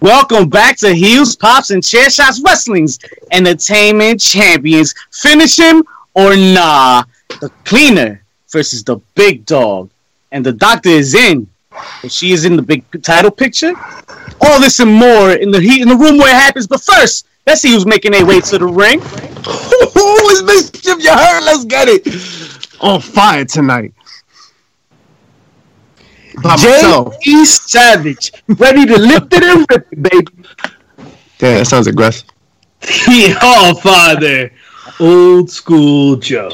Welcome back to Heels, Pops, and Chair Shots Wrestling's Entertainment Champions. Finish him or nah. The cleaner versus the big dog. And the doctor is in. And she is in the big title picture. All this and more in the heat in the room where it happens. But first, let's see who's making their way to the ring. Who is mischief? You heard? Let's get it. On fire tonight. By myself. J.E. Savage, ready to lift it and rip it, baby. Damn, that sounds aggressive. The All Father, Old School Joe.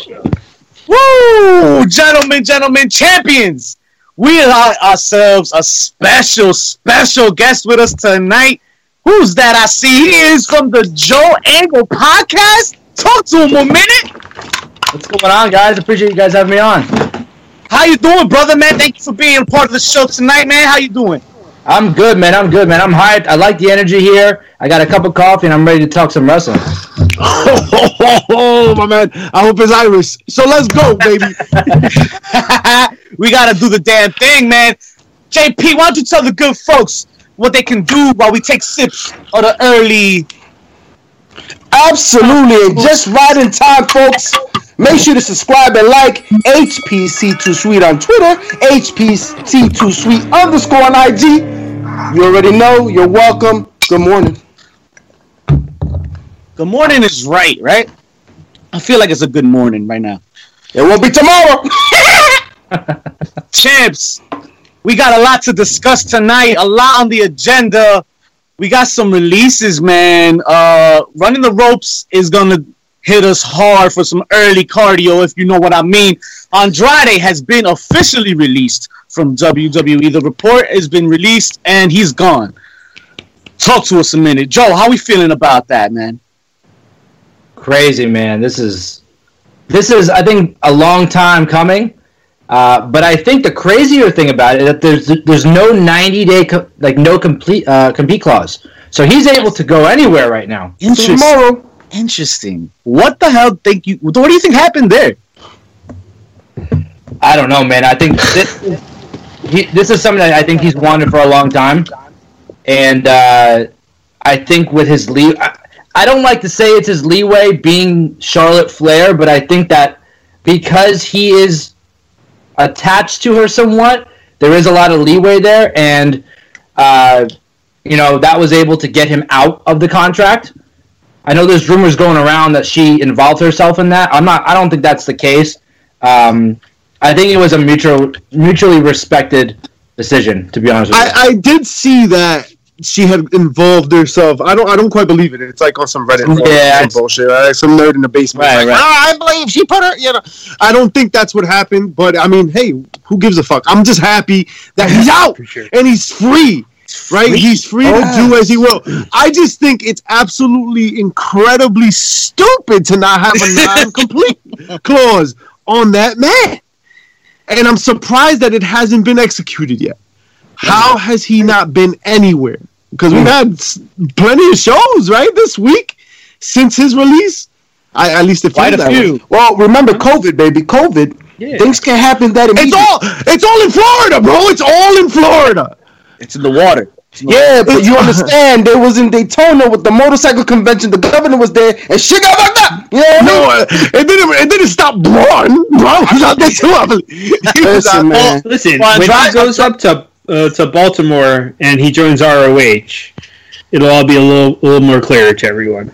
Woo! Gentlemen, gentlemen, champions! We have ourselves a special, special guest with us tonight. Who's that I see? He is from the Joe Angle podcast. Talk to him a minute. What's going on, guys? Appreciate you guys having me on. How you doing, brother, man? Thank you for being a part of the show tonight, man. How you doing? I'm good, man. I'm good, man. I'm hyped. I like the energy here. I got a cup of coffee and I'm ready to talk some wrestling. Oh, my man. I hope it's Irish. So let's go, baby. we gotta do the damn thing, man. JP, why don't you tell the good folks what they can do while we take sips of the early Absolutely. Just right in time, folks. Make sure to subscribe and like HPC2 Sweet on Twitter, HPC2 Sweet underscore on IG. You already know. You're welcome. Good morning. Good morning is right, right? I feel like it's a good morning right now. It won't be tomorrow. Champs, we got a lot to discuss tonight, a lot on the agenda. We got some releases, man. Uh, running the ropes is gonna hit us hard for some early cardio, if you know what I mean. Andrade has been officially released from WWE. The report has been released, and he's gone. Talk to us a minute, Joe. How we feeling about that, man? Crazy, man. This is this is I think a long time coming. Uh, but I think the crazier thing about it is that there's there's no 90 day co- like no complete uh, compete clause. So he's able to go anywhere right now. Interesting. Tomorrow. Interesting. What the hell? Think you? What do you think happened there? I don't know, man. I think this, he, this is something that I think he's wanted for a long time, and uh, I think with his lee, I, I don't like to say it's his leeway being Charlotte Flair, but I think that because he is attached to her somewhat, there is a lot of leeway there, and uh, you know that was able to get him out of the contract. I know there's rumors going around that she involved herself in that. I'm not. I don't think that's the case. Um, I think it was a mutual, mutually respected decision. To be honest with you. I, I did see that she had involved herself. I don't I don't quite believe it. It's like on some Reddit Yeah, some bullshit. Right? Some nerd in the basement. Right, like, right. "Ah, I believe she put her. You know, I don't think that's what happened. But I mean, hey, who gives a fuck? I'm just happy that he's out sure. and he's free. Right, he's free to do as he will. I just think it's absolutely incredibly stupid to not have a non-complete clause on that man, and I'm surprised that it hasn't been executed yet. How has he not been anywhere? Because we've had plenty of shows, right, this week since his release. I, at least it feels a that few. way. Well, remember COVID, baby. COVID. Yeah. Things can happen that It's all it's all in Florida, bro. It's all in Florida. It's in the water. Yeah, but you understand, there was in Daytona with the motorcycle convention. The governor was there, and shit got fucked up. You know what I mean? No, it didn't. It didn't stop Braun. Braun was out there too. I believe. He was out Listen, man. Listen, when Andrade- he goes up to uh, to Baltimore and he joins ROH, it'll all be a little a little more clear to everyone.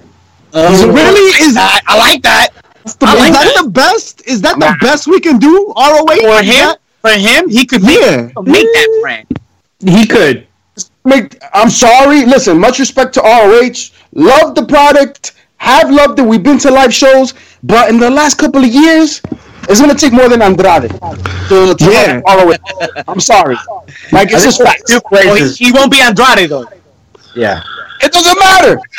So really, is I, I like that. I is like that that. the best? Is that the best we can do? ROH For him, for him, he could make, Yeah. make that brand. He could. Make, I'm sorry. Listen, much respect to ROH. Love the product. Have loved it. We've been to live shows, but in the last couple of years, it's gonna take more than Andrade to, to Yeah. ROH. I'm sorry. Like it's just facts. Two he, he won't be Andrade though. Yeah. It doesn't matter.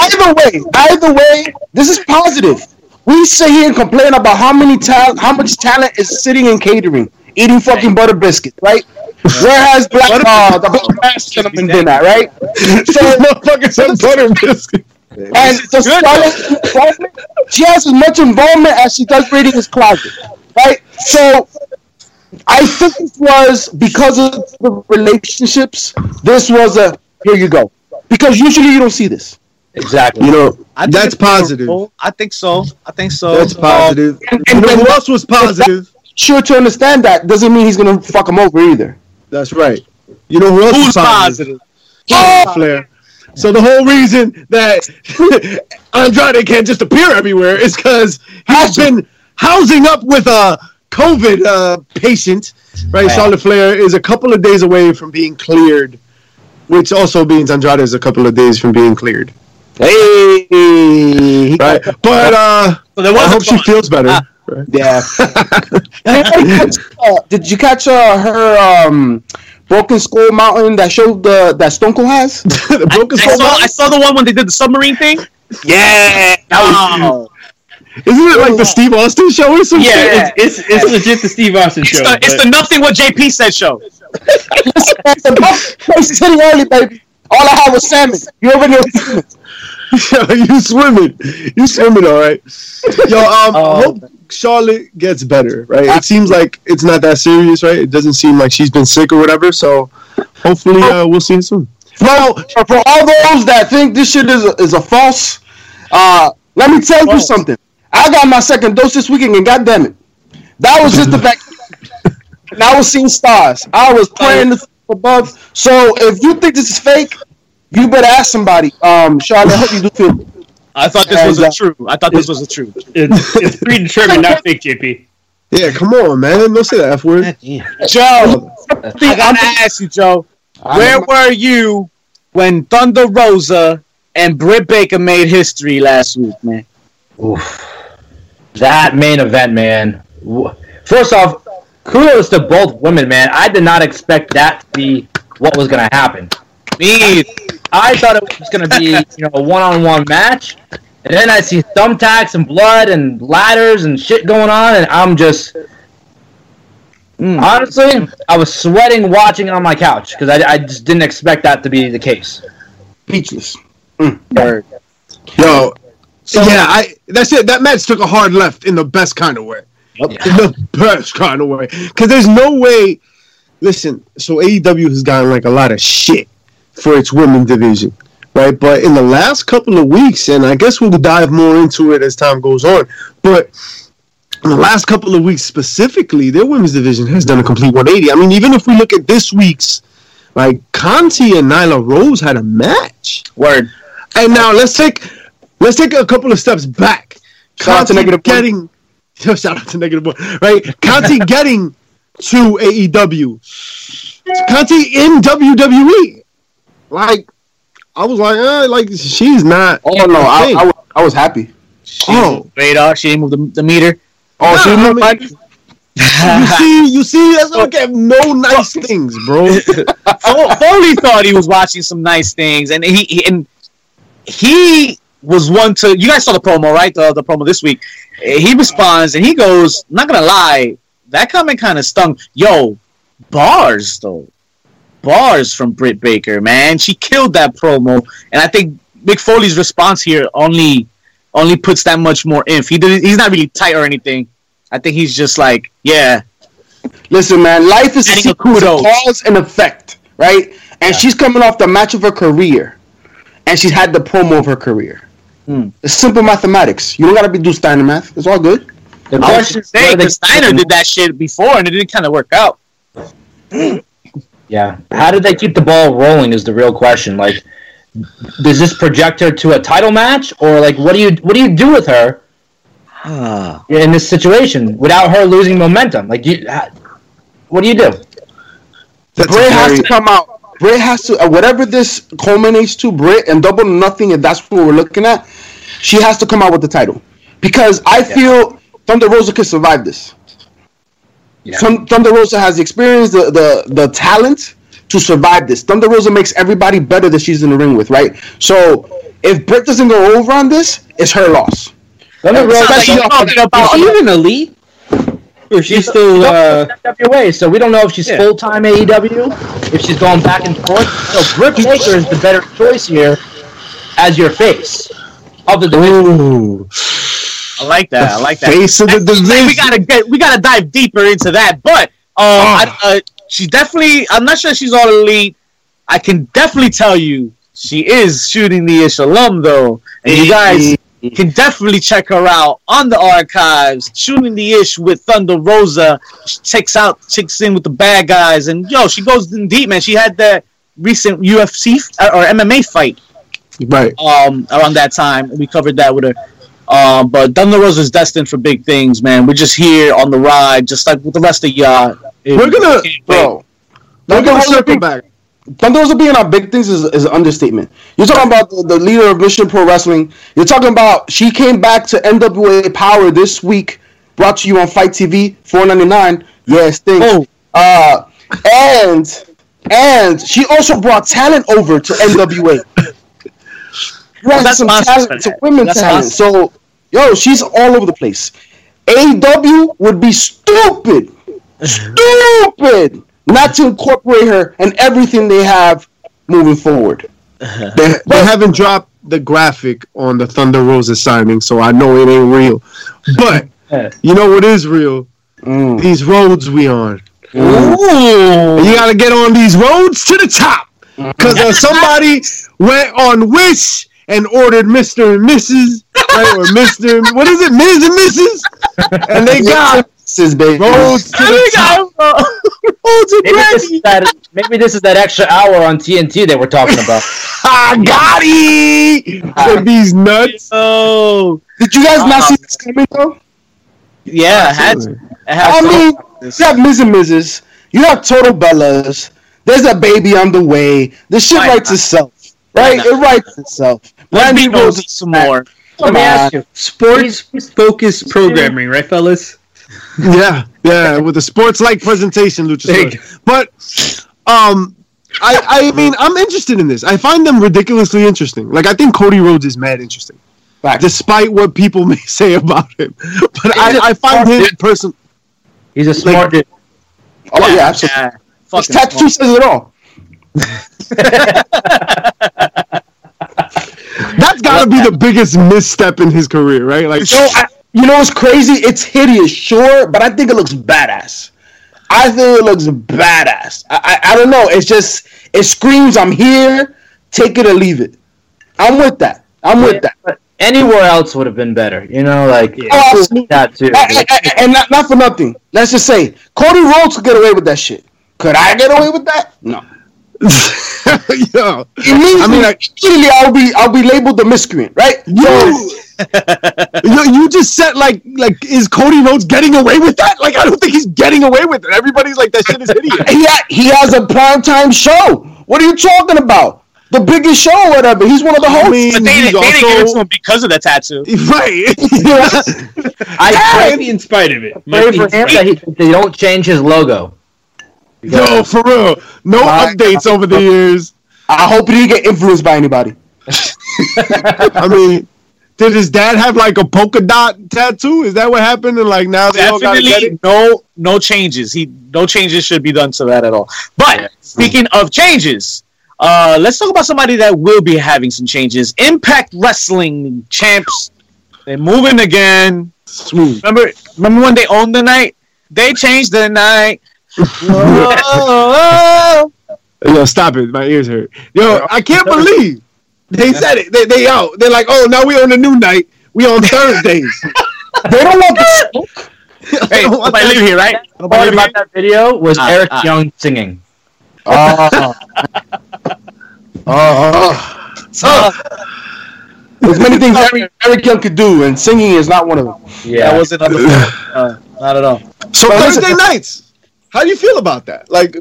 either way, either way, this is positive. We sit here and complain about how many talent, how much talent is sitting in catering, eating fucking butter biscuits, right? Where has black uh, the black mask gentleman been at, right? So motherfucker said butter biscuit. and so Scarlett, Scarlett, she has as much involvement as she does raiding his closet, right? So I think this was because of the relationships. This was a here you go. Because usually you don't see this. Exactly. You know, I think that's positive. adorable. I think so. I think so. That's Um, positive. and- and- who else was positive? Sure to understand that doesn't mean he's gonna fuck him over either. That's right. You know who else who's was positive? positive? Oh! Flair. So the whole reason that Andrade can't just appear everywhere is because he's been housing up with a COVID uh, patient. Right, Wow. Charlotte Flair is a couple of days away from being cleared, which also means Andrade is a couple of days from being cleared. Hey, Right, but uh, So I was hope she feels better. Ah. Right. yeah. Uh, did you catch uh, her um, Broken Skull Mountain that showed the that Stone Cold has? the I, broken I skull. saw, I saw the one when they did the submarine thing. Yeah, Oh, Isn't it like the Steve Austin show or something? Yeah, it's, it's, it's legit the Steve Austin it's show. the, it's the nothing what JP said show. It's hitting early, baby. All I had was salmon. You over there? you swimming. You swimming all right. Yo, um, Oh. I hope Charlotte gets better, right? It seems like it's not that serious, right? It doesn't seem like she's been sick or whatever. So hopefully uh, we'll see her soon. No, for, all those that think this shit is a, is a false, uh, let me tell you something. I got my second dose this weekend, and goddamn it, that was just the fact. and I was seeing stars. I was praying to above. So if you think this is fake, you better ask somebody. Um, Charlotte, I hope you do feel. I thought this was And, a uh, true. I thought this was a true. It's, it's predetermined, not fake, JP. Yeah, come on, man. Don't say that F word. Joe, I gotta ask you, Joe. Where were you when Thunder Rosa and Britt Baker made history last week, man? Oof. That main event, man. First off, kudos to both women, man. I did not expect that to be what was going to happen. Me, I thought it was going to be, you know, a one-on-one match, and then I see thumbtacks and blood and ladders and shit going on, and I'm just hmm. honestly, I was sweating watching it on my couch because I, I just didn't expect that to be the case. Speechless. Hmm. Yo, yeah, I that's it. That match took a hard left in the best kind of way. In the best kind of way. Because there's no way. Listen, so AEW has gotten like a lot of shit for its women division, right? But in the last couple of weeks, and I guess we'll dive more into it as time goes on, but in the last couple of weeks specifically, their women's division has done a complete 180. I mean, even if we look at this week's, like Conti and Nyla Rose had a match. word. And now let's take let's take a couple of steps back. Shout out to Conti Negative One. getting Yo, shout out to negative one, right? Conti getting to AEW. Conti in WWE. Like I was like, uh, like she's not. Oh no, I. I, was, I was happy. oh, Radar. She didn't move the, the meter. Oh, Nah, she I moved mean- like you see, you see, that's look at no nice things, bro. Fo- Foley thought he was watching some nice things, and he, he and he was one to. You guys saw the promo, right? The the promo this week. Eh, He responds and he goes, "Not gonna lie, that comment kind of stung. Yo, bars though, bars from Britt Baker, man. She killed that promo, and I think Mick Foley's response here only only puts that much more inf. He did, he's not really tight or anything. I think he's just like, yeah, Listen, man, life is a a sequence of kudos. cause and effect, right? And she's coming off the match of her career, and she's had the promo of her career. Hmm. It's simple mathematics. You don't gotta be do Steiner math. It's all good. The I was question is, saying, where they- because Steiner did that shit before, and it didn't kind of work out. Yeah. How did they keep the ball rolling is the real question. Like, does this project her to a title match, or like, what do you what do you do with her in this situation without her losing momentum? Like, you, what do you do? That's Bray a has to come out. Bray has to uh, whatever this culminates to. Bray and double nothing, if that's what we're looking at, she has to come out with the title because I feel Thunder Rosa could survive this. Yeah. Thunder Rosa has the experience, the, the the talent to survive this. Thunder Rosa makes everybody better that she's in the ring with, right? So if Britt doesn't go over on this, it's her loss. Thunder Sounds like Rosa- you're talking about Is she even elite? Or she's still uh, NWA, so we don't know if she's Yeah. full time AEW, if she's going back and forth. So Britt Baker is the better choice here as your face of the division. Ooh, I like that. I like that. face of the Like, we gotta get, we gotta dive deeper into that. But I, uh, she definitely. I'm not sure she's all elite. I can definitely tell you she is shooting the ish alum though, and you guys can definitely check her out on the archives. Shooting the ish with Thunder Rosa. She checks out, checks in with the bad guys, and yo, she goes in deep, man. She had that recent UFC f- or MMA fight Right. um around that time. We covered that with her. Um, but Thunder Rosa is destined for big things, man. We're just here on the ride, just like with the rest of y'all. We're gonna- Bro, We're gonna circle back. Thunder Rosa being our big things is, is an understatement. You're talking about the, the leader of Mission Pro Wrestling. You're talking about she came back to NWA Power this week, brought to you on FITE TV, four ninety nine. Yes, thanks. Oh. Uh, and and she also brought talent over to NWA. Brought that's some monster. talent to women That's talent. monster. So, yo, she's all over the place. AEW would be stupid, stupid not to incorporate her and everything they have moving forward. They, they haven't dropped the graphic on the Thunder Rosa signing, so I know it ain't real. But you know what is real? Mm. These roads we on. Ooh. You gotta get on these roads to the top. Cause uh, somebody went on Wish and ordered Mr. and Mrs. Right? Or Mr. and- what is it? Miz and Mrs. And they got Sis, baby. roads to the top. Roads to Maybe this, is that, maybe this is that extra hour on TNT that we're talking about. I got it. Uh, With these nuts. Oh, Did you guys not uh, see this coming though? yeah, it had to. It had I to. mean, you have Miz and Mrs. You have Total Bellas. There's a baby on the way. The shit Why writes not? itself, right? It writes itself. Let's Brandy be Rose nosy some more. Let me ask you. Sports focused programming, right, fellas? Yeah, yeah, with a sports-like presentation, Luchasaurus. But, um, I, I mean, I'm interested in this. I find them ridiculously interesting. Like, I think Cody Rhodes is mad interesting, Fact. despite what people may say about him. But I, I find him person. He's a smart dude. Oh yeah, absolutely. Yeah, His fucking tattoo says it all. That's got to be the biggest misstep in his career, right? Like, So I, you know it's crazy? It's hideous, sure, but I think it looks badass. I think it looks badass. I, I, I don't know. It's just it screams, "I'm here. Take it or leave it." I'm with that. I'm with that. But anywhere else would have been better. You know, like Oh, absolutely. that too. A- a- a- and not, not for nothing. Let's just say Cody Rhodes could get away with that shit. Could I get away with that? No. yo, Immediately, I mean, like- immediately I'll be I'll be labeled the miscreant, right? you, yo, you just said like, like, is Cody Rhodes getting away with that? Like, I don't think he's getting away with it. Everybody's like, that shit is hideous. He ha- he has a primetime show. What are you talking about? The biggest show, or whatever. He's one of the I hosts. mean, But they, he's didn't- they didn't give it to him because of the tattoo. right. I Might be in spite of it. pray for him that he, they don't change his logo. Yo, for real. No My updates over the years. I hope he didn't get influenced by anybody. I mean, did his dad have like a polka dot tattoo? Is that what happened? And like now they all gotta get Definitely no no changes. He no changes should be done to that at all. But speaking of changes, uh, let's talk about somebody that will be having some changes. Impact Wrestling champs. They're moving again. Smooth. Remember remember when they owned the night? They changed the night. Whoa. Yo, stop it. My ears hurt. Yo, I can't believe they said it. They they out. They're like, oh, now we're on a new night. We on Thursdays. They don't want the smoke. hey, nobody live here, right? The part about that video was Ah, Eric ah. Young singing. Oh. oh. Uh, There's many things Eric, Eric Young could do, and singing is not one of them. Yeah, That wasn't on the uh, not at all. So But listen- Thursday nights. How do you feel about that? Like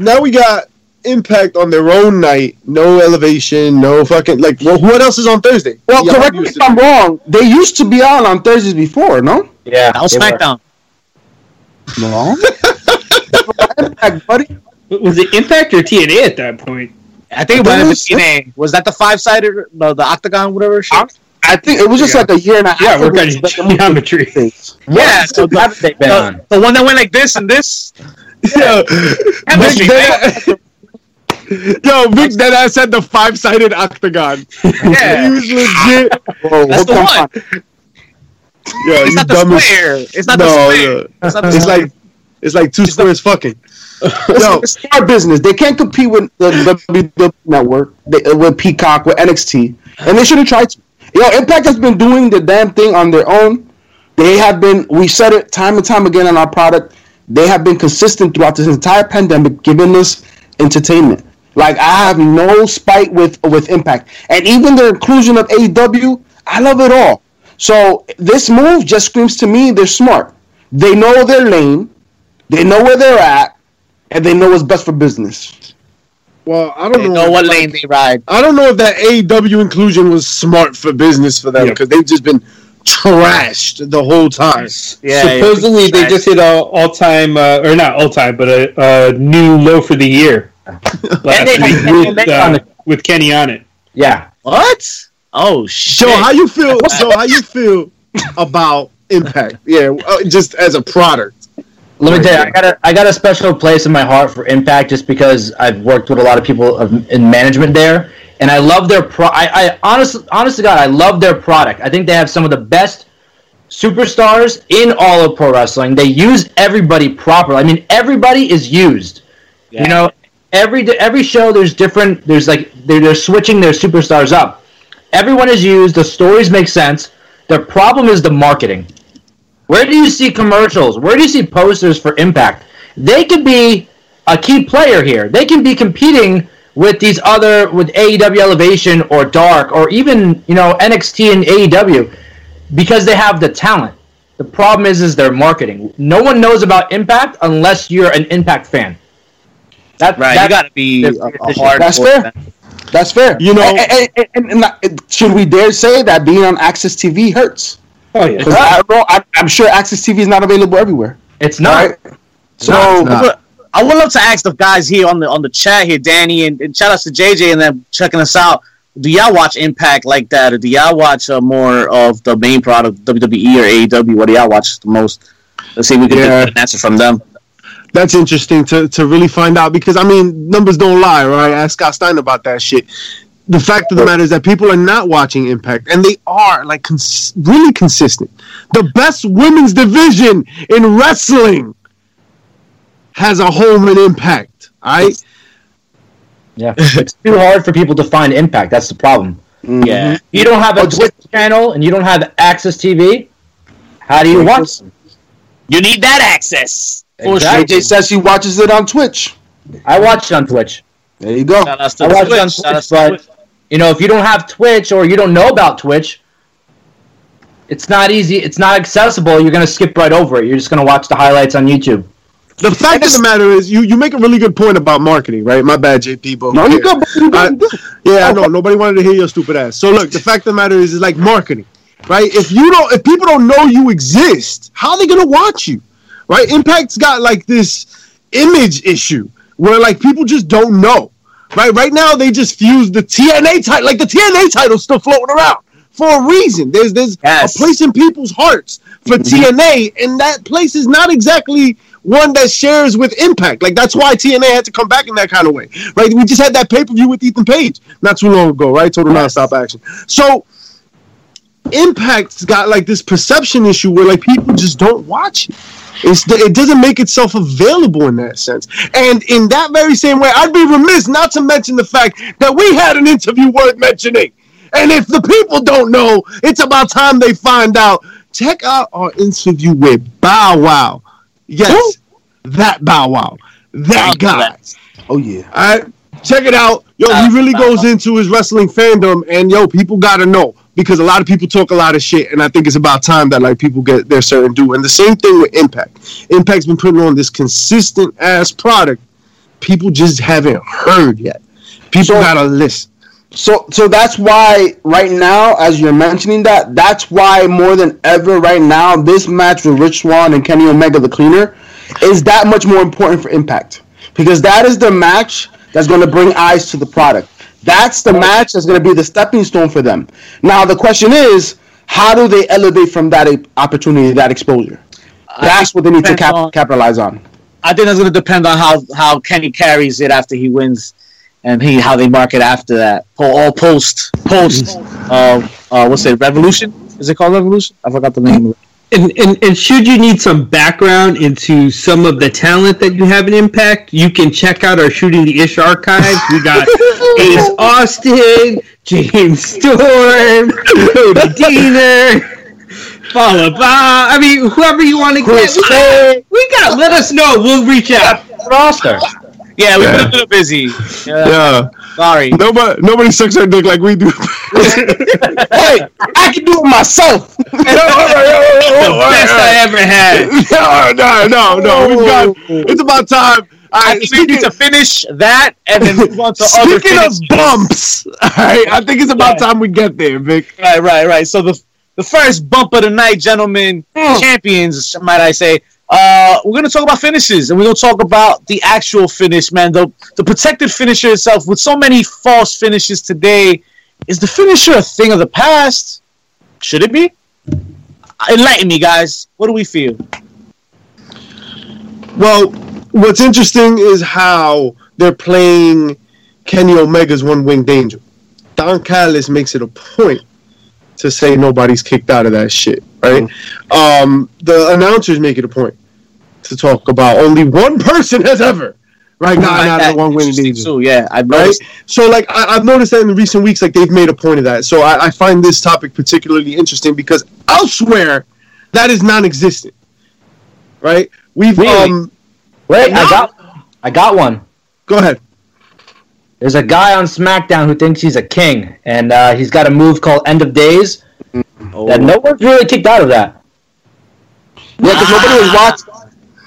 now we got Impact on their own night. No elevation. No fucking like. Well, what else is on Thursday? Well, Yeah, correct me if I'm wrong. They used to be on on Thursdays before, no? yeah. That was they were. SmackDown. No. Impact, buddy. Was it Impact or TNA at that point? I think it That was was- TNA. Was that the five sided, the, the octagon, whatever? Shit? I think it was just Yeah. like a year and a half. Yeah, we're ago. kind of geometry. Things. Yeah, so What the, have they the, the one that went like this and this. Yo, Chemistry, Vic Dead- Yo, Vic Deadass said the five sided octagon. Yeah. he was legit. Whoa, That's the one. Yo, It's you not the square. It's not no, the square. no. It's not the It's like It's like two squares fucking. Yo, It's smart business. They can't compete with the WWE network, they, with Peacock, with NXT, and they should have tried Yo, Impact has been doing the damn thing on their own. They have been. We said it time and time again on our product. They have been consistent throughout this entire pandemic, giving us entertainment. Like I have no spite with with Impact, and even their inclusion of AEW, I love it all. So this move just screams to me they're smart. They know their lane, they know where they're at, and they know what's best for business. Well, I don't They know. know what lane they ride. I don't know if that AEW inclusion was smart for business for them Yeah. because they've just been trashed the whole time. Yeah, Supposedly yeah. they just hit a all-time, uh, or not all-time, but a, a new low for the year. Last they- week with, uh, with Kenny on it. Yeah. What? Oh shit! Joe, how you feel? Joe, how you feel about Impact? Yeah, uh, just as a product. Let me tell you, I got a I got a special place in my heart for Impact just because I've worked with a lot of people of, in management there, and I love their pro. I, I honestly, honest to God, I love their product. I think they have some of the best superstars in all of pro wrestling. They use everybody properly. I mean, everybody is used. You know, every every show there's different. There's like they're, they're switching their superstars up. Everyone is used. The stories make sense. The problem is the marketing. Where do you see commercials? Where do you see posters for Impact? They could be a key player here. They can be competing with these other with AEW Elevation or Dark or even you know NXT and AEW because they have the talent. The problem is is their marketing. No one knows about Impact unless you're an Impact fan. That, Right, that- you gotta be a, that's- a hard. That's fair. That's fair. You know- and, and, and, and not- should we dare say that being on AXS TV hurts? Oh yeah. I don't know, I'm, I'm sure AXS TV is not available everywhere. It's not. Right? So I would- I would love to ask the guys here on the on the chat here, Danny, and, and shout out to JJ and them checking us out. Do y'all watch Impact like that, or do y'all watch uh, more of the main product, WWE or AEW? What do y'all watch the most? Let's see if we can Yeah. get an answer from them. That's interesting to, to really find out because I mean numbers don't lie, right? Ask Scott Steiner about that shit. The fact of the matter is that people are not watching Impact, and they are like cons- really consistent. The best women's division in wrestling has a home in Impact. All right, Yeah, it's too hard for people to find Impact. That's the problem. Mm-hmm. Yeah, If you don't have a Oh, Twitch channel and you don't have AXS TV, how do you watch? you need that access. For Exactly. AJ says he watches it on Twitch. I watch it on Twitch. There you go. Shout outs to I watch it on Twitch. Shout outs to but Twitch. You know, if you don't have Twitch or you don't know about Twitch, it's not easy. It's not accessible. You're gonna skip right over it. You're just gonna watch the highlights on YouTube. the fact of the matter is, you, you make a really good point about marketing, right? My bad, JP. But No, you yeah. good, bro. You good, I- Yeah, I know. Nobody wanted to hear your stupid ass. So look, the fact of the matter is, is like marketing, right? If you don't, if people don't know you exist, how are they gonna watch you, right? Impact's got like this image issue where like people just don't know, right? Right now they just fused the TNA title, like the TNA title's still floating around for a reason. There's there's Yes. a place in people's hearts for mm-hmm. TNA, and that place is not exactly one that shares with Impact. Like that's why TNA had to come back in that kind of way, right? We just had that pay per view with Ethan Page not too long ago, right? Total nonstop action. So Impact's got like this perception issue where like people just don't watch it. It's, it doesn't make itself available in that sense. And in that very same way, I'd be remiss not to mention the fact that we had an interview worth mentioning. And if the people don't know, it's about time they find out. Check out our interview with Bow Wow. Yes, that Bow Wow. That guy. Oh yeah. All right, check it out. Yo, he really goes into his wrestling fandom, and yo, people gotta know because a lot of people talk a lot of shit, and I think it's about time that like people get their certain due. And the same thing with Impact. Impact's been putting on this consistent ass product. People just haven't heard yet. People So- gotta listen. So so that's why right now, as you're mentioning that, that's why more than ever right now, this match with Rich Swann and Kenny Omega the cleaner is that much more important for Impact. Because that is the match that's gonna bring eyes to the product. That's the match that's gonna be the stepping stone for them. Now the question is, how do they elevate from that opportunity, that exposure? That's what they need to cap- on- capitalize on. I think that's going to depend on how how Kenny carries it after he wins, and he how they market after that. All post post. uh, uh, what's it? Revolution? Is it called Revolution? I forgot the name. Of it. And, and and should you need some background into some of the talent that you have in Impact, you can check out our Shooting the Ish archives. We got Ace Austin, James Storm, Cody Deaner, Fallah Bahh. I mean, whoever you want to Chris get. Bay. We got. Let us know. We'll reach out. roster. Yeah, we've been Yeah. a little busy. Yeah, Yeah. Sorry. Nobody, nobody sucks our dick like we do. Hey, I can do it myself. The best I ever had. no, no, no, no. We've got. It's about time. I think we need to finish that and then move on to other Speaking of bumps, all right, I think it's about Yeah. time we get there, Vic. Right, right, right. So the the first bump of the night, gentlemen, hmm. champions, might I say. Uh, we're gonna talk about finishes, and we're gonna talk about the actual finish, man. The the protected finisher itself, with so many false finishes today, is the finisher a thing of the past? Should it be? Enlighten me, guys. What do we feel? Well, what's interesting is how they're playing Kenny Omega's One Winged Angel. Don Callis makes it a point to say nobody's kicked out of that shit, right? Um, the announcers make it a point to talk about only one person has ever, right? Gotten out of the One Angel. too. Yeah, I've right? So, like, I, I've noticed that in recent weeks, like, they've made a point of that. So, I, I find this topic particularly interesting because elsewhere, that is non-existent, right? We've Really? um, Wait. I got, I got one. go ahead. There's a guy on SmackDown who thinks he's a king, and uh, he's got a move called End of Days. That no one's really kicked out of that. Yeah, because nobody was watching.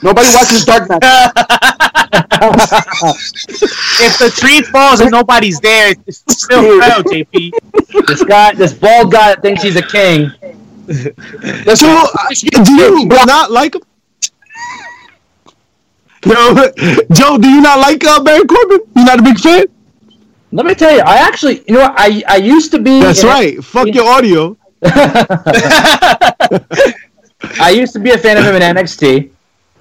Nobody watches Dark Knight. If the tree falls and nobody's there, it's still fell, JP. This guy, this bald guy that thinks he's a king. So, uh, do you not like him? No, Joe, do you not like uh, Baron Corbin? You not a big fan? Let me tell you, I actually, you know what? I I used to be. That's an- right. Fuck your audio. I used to be a fan of him in NXT,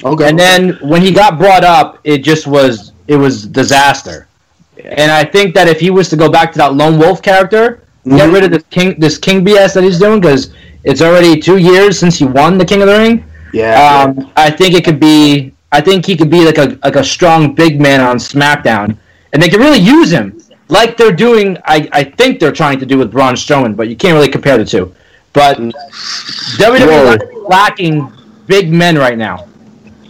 Okay. and then when he got brought up, it just was it was disaster. And I think that if he was to go back to that lone wolf character, get Mhm. rid of this king this king BS that he's doing, because it's already two years since he won the King of the Ring. yeah. Um, I think it could be. I think he could be like a like a strong big man on SmackDown, and they could really use him like they're doing. I, I think they're trying to do with Braun Strowman, but you can't really compare the two. But WWE is lacking big men right now,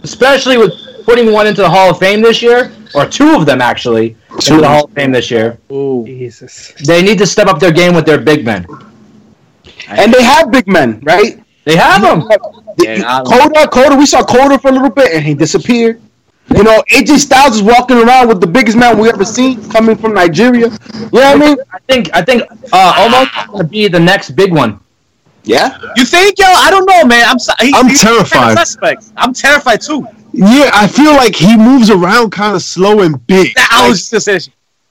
especially with putting one into the Hall of Fame this year, or two of them actually into the Hall of Fame this year. Ooh. Jesus. They need to step up their game with their big men. and they have big men, right? They have them. Yeah, Coda, Coda, we saw Coda for a little bit and he disappeared. You know, AJ Styles is walking around with the biggest man we ever seen coming from Nigeria. You know what I mean? I think I think uh, Omos going to be the next big one. Yeah. You think, yo? I don't know, man. I'm so, he- I'm he's terrified. a Suspect. I'm terrified too. Yeah, I feel like he moves around kind of slow and big. I Like, was just saying.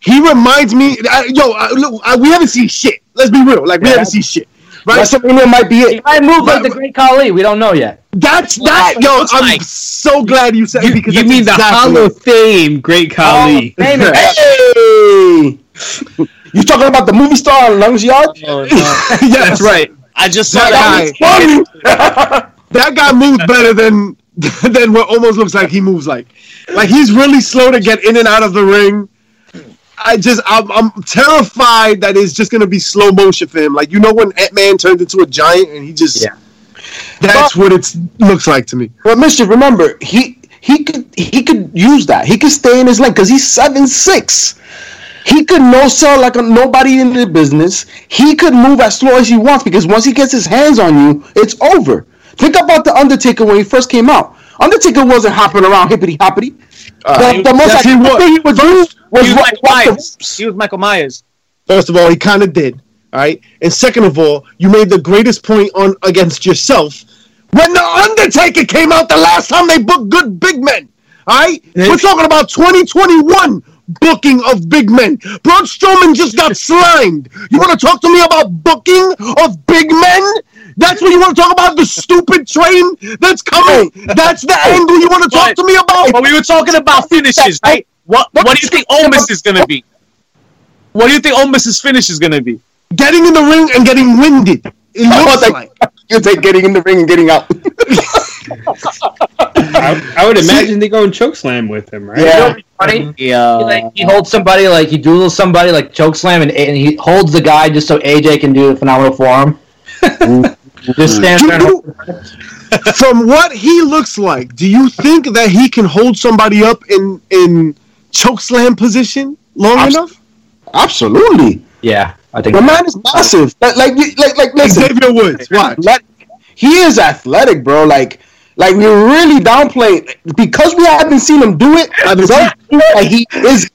he reminds me. I, yo, I, look, I, we haven't seen shit. Let's be real. Like we Yeah. haven't seen shit. Right? WrestleMania might be He might move like But- the Great Khali. We don't know yet. That's that. Yo, I'm like- so glad you said it You, because you that's mean the Hall of Fame, Great Khali? Famous. Hey! You talking about the movie star on Longest Yard? Oh, no. yes, That's right. I just saw That that. guy. that guy moves better than than what almost looks like he moves like. Like he's really slow to get in and out of the ring. I just I'm, I'm terrified that it's just gonna be slow motion for him. Like you know when Ant Man turned into a giant and he just Yeah. that's what it looks like to me. But Mister, remember, he he could he could use that. He could stay in his lane because he's seven six. He could no sell like a, nobody in the business. He could move as slow as he wants because once he gets his hands on you, it's over. Think about the Undertaker when he first came out. Undertaker wasn't hopping around hippity hoppity. Uh, the, the most yes, he iconic was. thing he would do was He was Michael Myers. He was Michael Myers. First of all, he kind of did. All right, and second of all, you made the greatest point on against yourself when the Undertaker came out the last time they booked good big men. All right, we're talking about 2021 booking of big men. Braun Strowman just got slimed. You want to talk to me about booking of big men? That's what you want to talk about? The stupid train that's coming. That's the angle you want to talk to me about? But we were talking about finishes, right? What What do you think Omos is gonna be? What do you think Omos's finish is gonna be? Getting in the ring and getting winded. It looks like. you take getting in the ring and getting out. I, I would imagine they go and choke slam with him, right? Yeah. You know what's funny? He, uh, Yeah. like, he holds somebody like he doodles somebody like choke slam and, and he holds the guy just so AJ can do the phenomenal form. just stands there. You- From what he looks like, do you think that he can hold somebody up in in choke slam position long Abs- enough? Absolutely. Yeah, I think The man is massive. Like, like, you- like, like listen, Xavier Woods, watch. Let, he is athletic, bro. Like, like we're really downplaying because we haven't seen him do it. Haven't don't feel like he is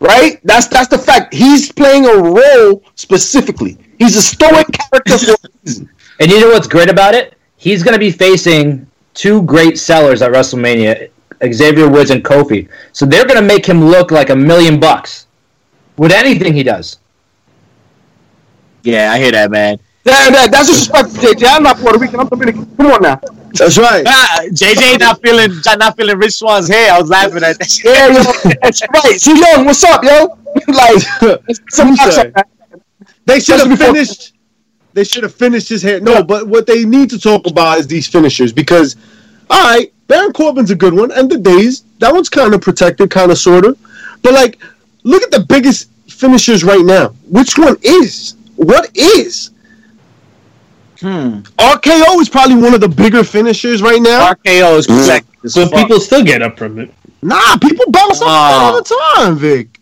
right. That's that's the fact. He's playing a role specifically. He's a stoic character for a reason. And you know what's great about it? He's going to be facing two great sellers at WrestleMania, Xavier Woods and Kofi. So they're going to make him look like a million bucks with anything he does. Yeah, I hear that, man. That, that, that's disrespectful, JJ. I'm not Puerto Rican. I'm Dominican. Come on now. That's right. Ah, JJ not feeling not feeling Rich Swann's hair. I was laughing at that. shit. Yeah, yo, that's right. So young, what's up, yo? like, some Who's up. They should have before- finished. They should have finished his hair. No, but what they need to talk about is these finishers because, all right, Baron Corbin's a good one, and the days that one's kind of protected, kind of sort of. But like, look at the biggest finishers right now. Which one is? What is? Hmm. RKO is probably one of the bigger finishers right now. RKO is protected. as But fuck. people still get up from it. Nah, people bounce off Ah. all the time, Vic.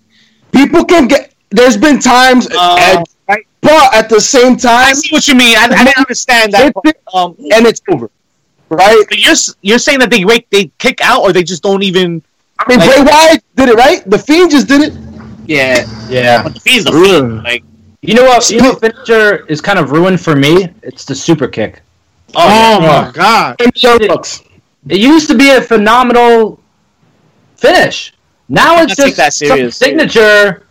People can get. There's been times, Uh, and, right, but at the same time, I time, see what you mean. I, I didn't understand that. It- Um, and it's over, right? but you're you're saying that they wait, they kick out, or they just don't even. I mean, Like- Bray Wyatt did it, right? The Fiend just did it. Yeah, Yeah. but the fee's the fiend. Like, You know what? You know what finisher is kind of ruined for me? It's the super kick. oh, Oh my god. And the Young Bucks. It used to be a phenomenal finish. Now it's just that some signature.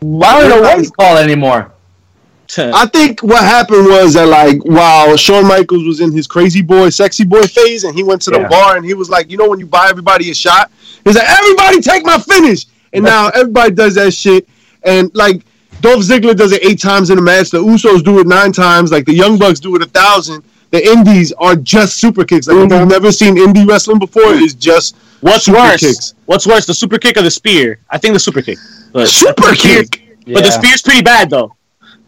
I don't know what you call it anymore. I think what happened was that like while Shawn Michaels was in his crazy boy, sexy boy phase, and he went to the Yeah. bar and he was like, you know, when you buy everybody a shot, he's like, everybody take my finish, and now everybody does that shit, and like Dolph Ziggler does it eight times in a match, the Usos do it nine times, like the Young Bucks do it a thousand. The Indies are just super kicks. Like if you've never seen indie wrestling before, it's just What's super worse? kicks. What's worse, the super kick or the spear? I think the super kick. But, Super kick. but the Yeah. spear's pretty bad though.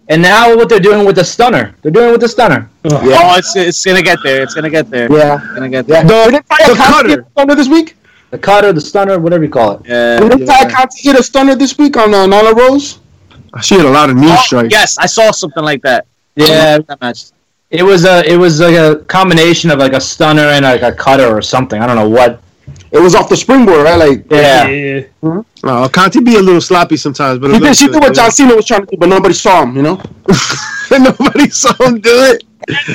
And now what they're doing with the stunner? They're doing it with the stunner. Oh, it's it's gonna get there. It's gonna get there. Yeah. It's gonna get Yeah. there. Didn't Taya the Conti cutter. hit stunner this week? The cutter, the stunner, whatever you call it. Yeah. Didn't Taya Conti hit a stunner this week on uh, Nyla Rose? She had a lot of knee Oh, strikes. yes, I saw something like that. Yeah, that match. it was a it was like a combination of like a stunner and like a cutter or something. I don't know what. It was off the springboard, right? Like Yeah, Oh, Conti be a little sloppy sometimes, but he did, she did what John Cena was trying to do, but nobody saw him. You know. Nobody saw him do it.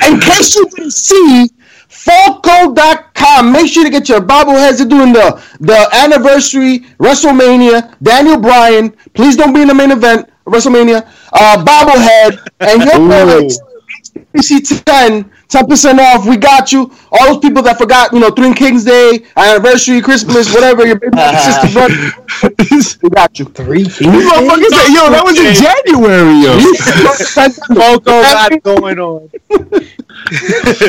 In case you didn't see, Foco.com. Make sure to get your bobbleheads. They're doing the, the anniversary WrestleMania. Daniel Bryan. Please don't be in the main event. WrestleMania. Uh, bobblehead. And your Ooh. PC 10. 10% off. We got you. All those people that forgot, you know, Three Kings Day, anniversary, Christmas, whatever, your baby sister, brother. These We got you. three. motherfuckers say, yo, that was in January, yo. Foco got going on.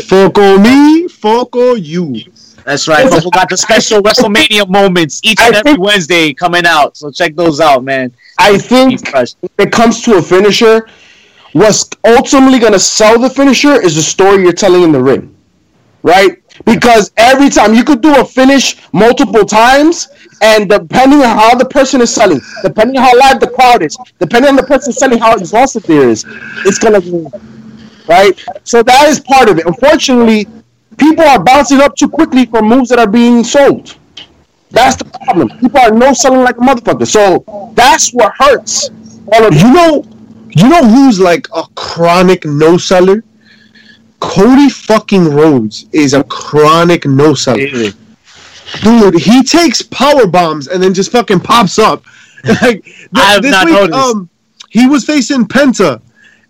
Fuck on me, fuck on you. That's right. We got the special WrestleMania moments each and I every think- Wednesday coming out. So check those out, man. I think it comes to a finisher, what's ultimately going to sell the finisher is the story you're telling in the ring, right? Because every time you could do a finish multiple times, and depending on how the person is selling, depending on how live the crowd is, depending on the person selling how exhausted there is, it's gonna be right. So that is part of it. Unfortunately, people are bouncing up too quickly for moves that are being sold. That's the problem. People are no selling like a motherfucker. So that's what hurts. All of You know, you know who's like a chronic no seller? Cody fucking Rhodes is a chronic no seller. Dude, he takes power bombs and then just fucking pops up. Like th- I have not noticed. um, he was facing Penta,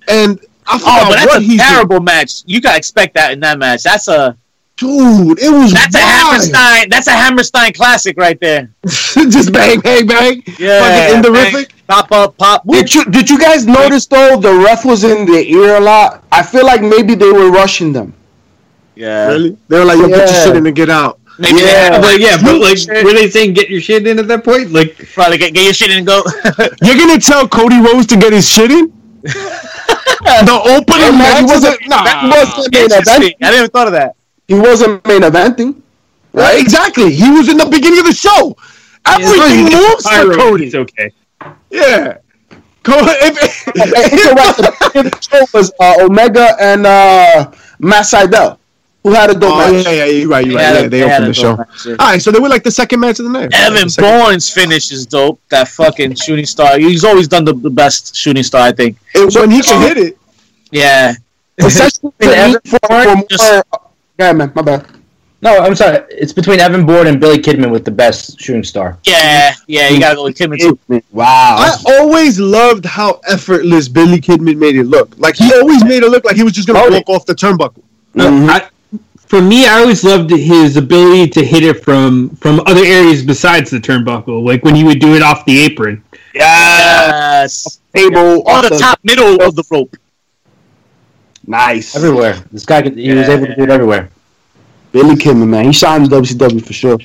and I Oh, but that's what a he terrible match. You gotta expect that in that match. That's a Dude, it was that's a. Hammerstein. That's a Hammerstein classic right there. just bang, bang, bang. Yeah, fucking bang, endorific. pop up, pop. whoop. Did you did you guys notice though the ref was in their ear a lot? I feel like maybe they were rushing them. Yeah. Really? They were like, "Yo, get your shit in and get out." Maybe Yeah. had, But yeah, but like, Shit. were they saying get your shit in at that point? Like, probably get, get your shit in and go. You're gonna tell Cody Rhodes to get his shit in? the opening match he was wasn't- nah. that wasn't main Interesting. event. I didn't even thought of that. He wasn't main eventing, Right, exactly. He was in the beginning of the show. Everything moves for Cody. It's okay. Yeah. Co- if, Incorrect. The beginning of the show was uh, Omega and uh, Matt Sydal, who had a dope oh, match. yeah, yeah, you're right, you're They had right. a- they they opened the show. match, yeah. All right, so they were like the second match of the night. Evan The Bourne's finish is dope. That fucking shooting star. He's always done the, the best shooting star, I think. It- when he can hit it. Yeah. Essentially, And Evan for, for more, just- yeah, man, my bad. No, I'm sorry. It's between Evan Bourne and Billy Kidman with the best shooting star. Yeah. Yeah. You gotta go with Kidman too. Wow. I always loved how effortless Billy Kidman made it look. Like he always made it look like he was just gonna Totally. walk off the turnbuckle. Mhm. I, for me, I always loved his ability to hit it from from other areas besides the turnbuckle, like when he would do it off the apron. Yes. Table On off the top middle of the rope. Nice. Everywhere. This guy, could, he was able to do it everywhere. Billy Kidman, man. He shines WCW for sure.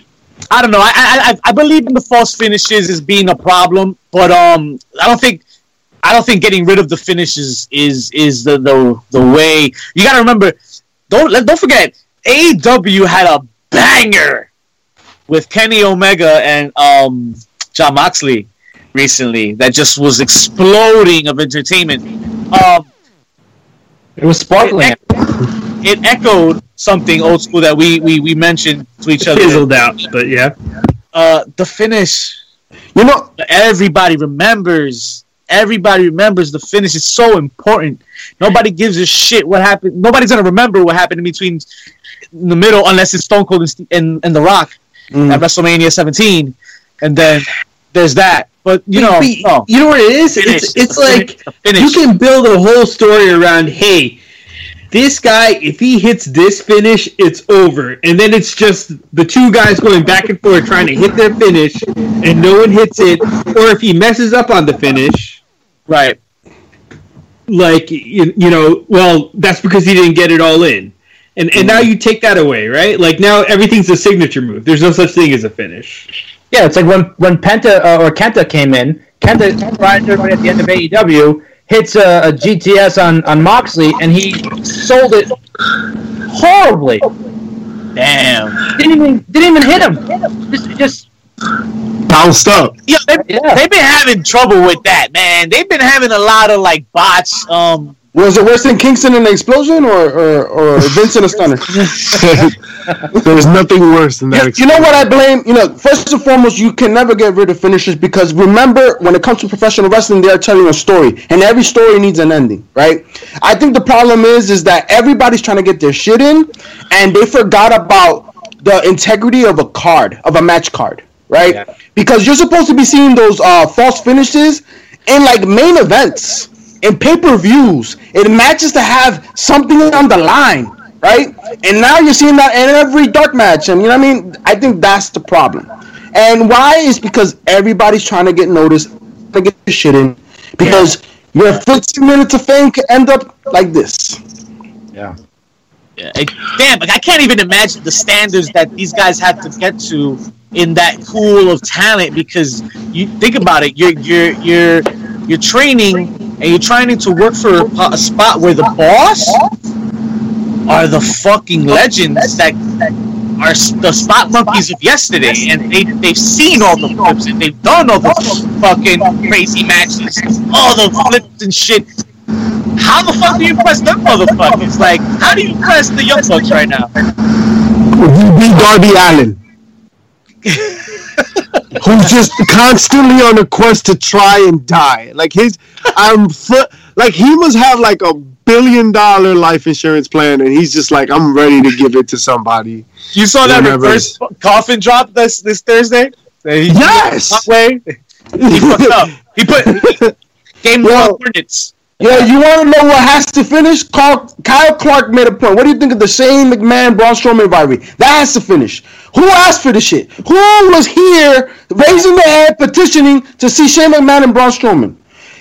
I don't know. I, I I- I believe in the false finishes as being a problem, but um, I don't think I don't think getting rid of the finishes is is the the, the way. You got to remember. Don't let- don't forget. AEW had a banger with Kenny Omega and um Jon Moxley recently that just was exploding of entertainment. Um, It was sparkling. it, it echoed something old school that we we, we mentioned to each other. Fizzled out, but yeah. Uh, the finish. You know, everybody remembers. Everybody remembers the finish. It's so important. Nobody gives a shit what happened. Nobody's gonna remember what happened in between in the middle unless it's Stone Cold and, and, and The Rock Mm. at WrestleMania 17, and then there's that. But you know, But no, you know what it is? finish. It's it's like finish. you can build a whole story around. Hey, this guy, if he hits this finish, it's over, and then it's just the two guys going back and forth trying to hit their finish, and no one hits it. Or if he messes up on the finish, right. like you, you know, well, that's because he didn't get it all in. And and now mm. you take that away, right? Like now everything's a signature move. There's no such thing as a finish. Yeah, it's like when when Penta uh, or Kenta came in. Kenta right right at the end of AEW hits a, a GTS on on Moxley, and he sold it horribly. Damn. Didn't even didn't even hit him. Just just Bounced up. Yeah, they, Yeah. they've been having trouble with that, man. They've been having a lot of like bots. Um, was it worse than Kingston and the Explosion or, or, or Vincent and Stunner? There's nothing worse than that. You, you know what I blame? You know, first and foremost, you can never get rid of finishers because remember, when it comes to professional wrestling, they are telling a story, and every story needs an ending, right? I think the problem is, is that everybody's trying to get their shit in, and they forgot about the integrity of a card, of a match card, right? Yeah. Because you're supposed to be seeing those uh, false finishes in like main events, in pay per views, in matches to have something on the line, right? And now you're seeing that in every dark match, and you know what I mean? I think that's the problem. And why is because everybody's trying to get noticed, to get their shit in, because your 15 minutes of fame could end up like this. yeah. Yeah, it- damn, like, I can't even imagine the standards that these guys have to get to in that pool of talent because you think about it, you're you're you're you're training and you're trying to work for a, spot where the boss are the fucking legends that are the spot monkeys of yesterday, and they they've seen all the flips and they've done all the fucking crazy matches, all the flips and shit. How the fuck do you press them motherfuckers? Like, how do you press the young bucks right now? You beat Darby Allin. Who's just constantly on a quest to try and die. Like his I'm fl- like he must have like a billion dollar life insurance plan and he's just like I'm ready to give it to somebody. You saw that Whatever. reverse coffin drop this this Thursday? He- Yes! Way. He fucked up. He put he, game Yo. one Hornets. Yeah, you want to know what has to finish? Kyle, Kyle Clark made a point. What do you think of the Shane McMahon Braun Strowman rivalry? That has to finish. Who asked for this shit? Who was here raising their hand, petitioning to see Shane McMahon and Braun Strowman?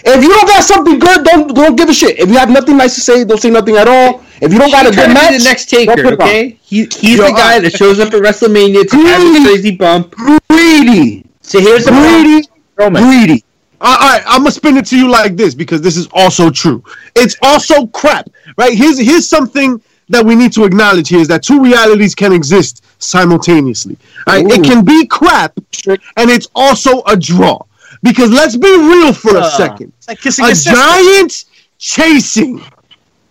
If you don't got something good, don't don't give a shit. If you have nothing nice to say, don't say nothing at all. If you don't got a good match, the next taker, put it on. okay? He, he's Yo, the guy I- that shows up at WrestleMania to have a crazy bump. Greedy, See, here's the greedy, greedy. All right, I'm gonna spin it to you like this because this is also true. It's also crap, right? Here's here's something that we need to acknowledge here is that two realities can exist simultaneously. All right, it can be crap and it's also a draw. Because let's be real for a Uh, second. Like A a giant chasing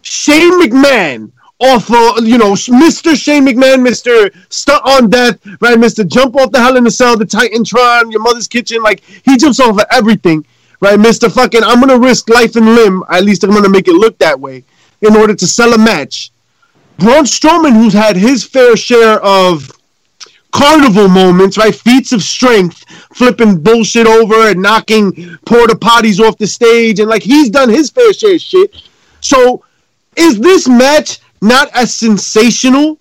Shane McMahon of, you know, Mr. Shane McMahon, Mr. Stunt on Death, right? Mr. Jump off the Hell in the Cell, the Titantron, your mother's kitchen. Like, he jumps off of everything, right? Mr. Fucking, I'm going to risk life and limb. At least I'm going to make it look that way in order to sell a match. Braun Strowman, who's had his fair share of carnival moments, right? Feats of strength, flipping bullshit over and knocking porta potties off the stage, and like he's done his fair share of shit. So, is this match not as sensational,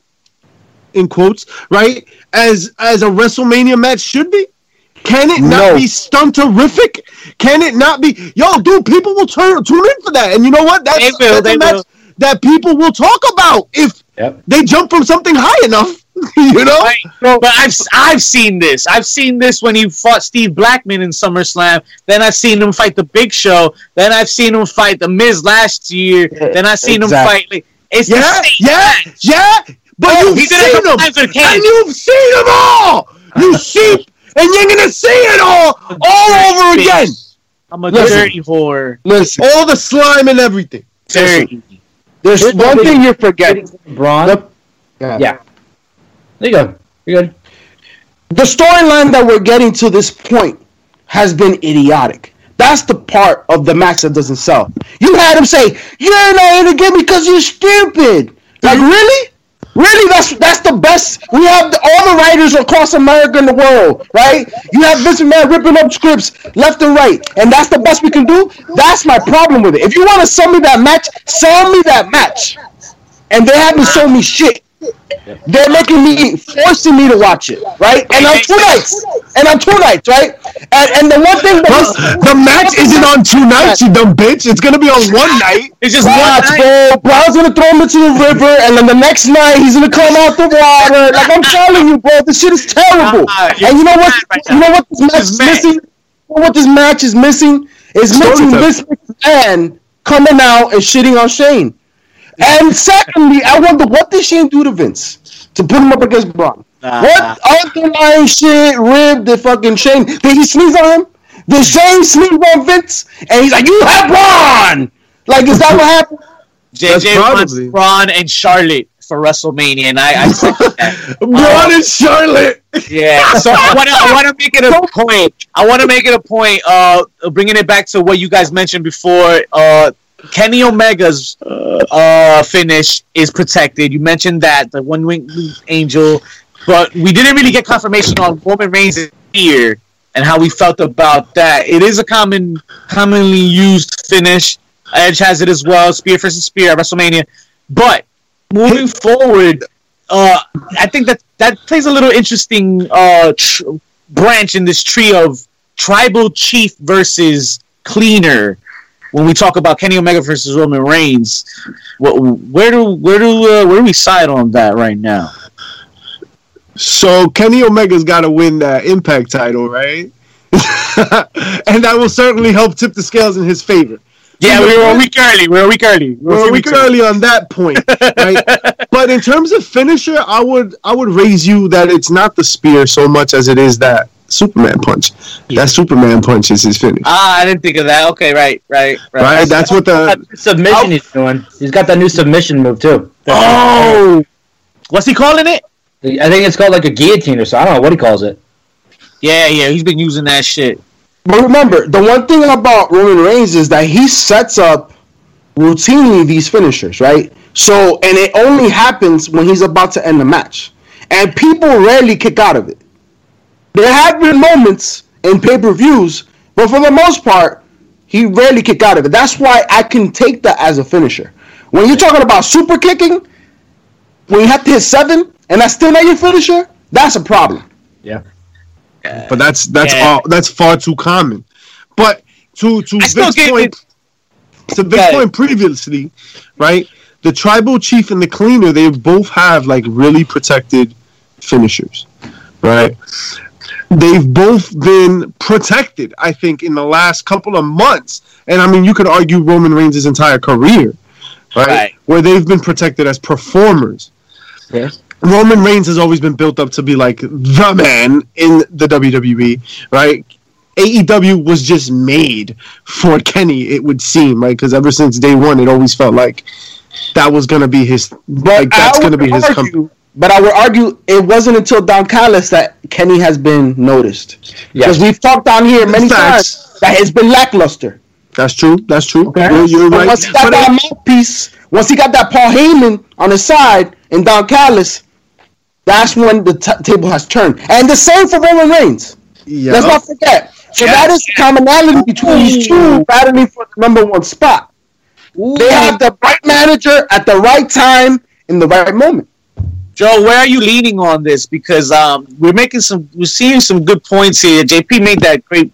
in quotes, right, as as a WrestleMania match should be? Can it not No. be stunterific? Can it not be? Yo, dude, people will turn tune in for that, and you know what? That's, They will, that's they a match will. that people will talk about if Yep. they jump from something high enough. you know? Right. But I've I've seen this. I've seen this when he fought Steve Blackman in SummerSlam. Then I've seen him fight the Big Show. Then I've seen him fight the Miz last year. Then I've seen him fight. Like, it's Yeah, the same yeah, match. yeah. But Oh, you've he did it a seen couple them, times and you've seen them all. You sheep, and you're gonna see it all, all over again. I'm a Listen. dirty whore. Listen, All the slime and everything. Dirty. there's Here's one thing thing. you're forgetting. Braun. The- Yeah. Yeah. There you go. You're good. the storyline that we're getting to this point has been idiotic. That's the part of the match that doesn't sell. You had him say, "You're not in the game because you're stupid." Like mm-hmm. really, really? That's that's the best. We have the, all the writers across America and the world, right? You have Vince McMahon ripping up scripts left and right, and that's the best we can do. That's my problem with it. If you want to sell me that match, sell me that match. And they haven't sold me shit. They're making me, forcing me to watch it, right? And on two nights, and on two nights, right? And, and the one thing that Well, the match isn't on two nights, you dumb bitch. It's gonna be on one night. It's just Watch, one night. bro. Braun's gonna throw him into the river, and then the next night he's gonna come out the water. Like I'm telling you, bro, this shit is terrible. Uh, and you know what? right you know what this match is missing? You know what this match is missing? Is missing Storytelling. this McMahon coming out and shitting on Shane. And secondly, I wonder what did Shane do to Vince to put him up against Braun? Nah. What underlying shit ribbed the fucking Shane? Did he sneeze on him? Did Shane sneeze on Vince? And he's like, "You have Braun." Like, is that what happened? That's JJ wants probably- Braun and Charlotte for WrestleMania, and I, I second that. Braun and Charlotte. Yeah, so I want to I want to make it a point. I want to make it a point. Uh, bringing it back to what you guys mentioned before. Uh, Kenny Omega's uh finish is protected. You mentioned that the one wing angel, but we didn't really get confirmation on Roman Reigns' spear and how we felt about that. It is a common, commonly used finish. Edge has it as well. Spear versus spear at WrestleMania, but moving forward, uh, I think that that plays a little interesting uh, tr- branch in this tree of tribal chief versus cleaner. When we talk about Kenny Omega versus Roman Reigns, what, where do where do uh, where do we side on that right now? So Kenny Omega's got to win that Impact title, right? and that will certainly help tip the scales in his favor. Yeah, we were a week early. We were a week early. We were We're a week early. early on that point, right? but in terms of finisher, I would I would raise you that it's not the spear so much as it is that Superman punch. That Superman punch is his finish, Ah, I didn't think of that. Okay, right, right, right. right? That's what the Submission he's doing. He's got that new submission move too. Oh, what's he calling it? I think it's called like a guillotine or so. I don't know what he calls it. Yeah, yeah, he's been using that shit. But remember, the one thing about Roman Reigns is that he sets up routinely these finishers, right? So, and it only happens when he's about to end the match. And people rarely kick out of it. There have been moments in pay per views, but for the most part, he rarely kick out of it. That's why I can take that as a finisher. When you're talking about super kicking, when you have to hit seven and that's still not your finisher, that's a problem. Yeah. But that's that's Yeah. all that's far too common. But to to I Vic's give point, to Vic's point previously, right? The tribal chief and the cleaner, they both have like really protected finishers, right? They've both been protected, I think, in the last couple of months. And I mean, you could argue Roman Reigns' entire career, right? Right. Where they've been protected as performers. Yeah. Roman Reigns has always been built up to be like the man in the WWE, right? AEW was just made for Kenny, it would seem, right? Because ever since day one, it always felt like that was gonna be his, like that's I gonna be his. argue- Com- but I would argue it wasn't until Don Callis that Kenny has been noticed. Because Yes. we've talked down here many Facts. times that it's been lackluster. that's true. That's true. Okay. You're, you're right. once he got But that it- mouthpiece, once he got that Paul Heyman on his side and Don Callis, that's when the t- table has turned. And the same for Roman Reigns. yeah. Let's not forget. So that is the commonality between these two battling for the number one spot. They have the right manager at the right time in the right moment. Joe, where are you leaning on this? Because um, we're making some, we're seeing some good points here. JP made that great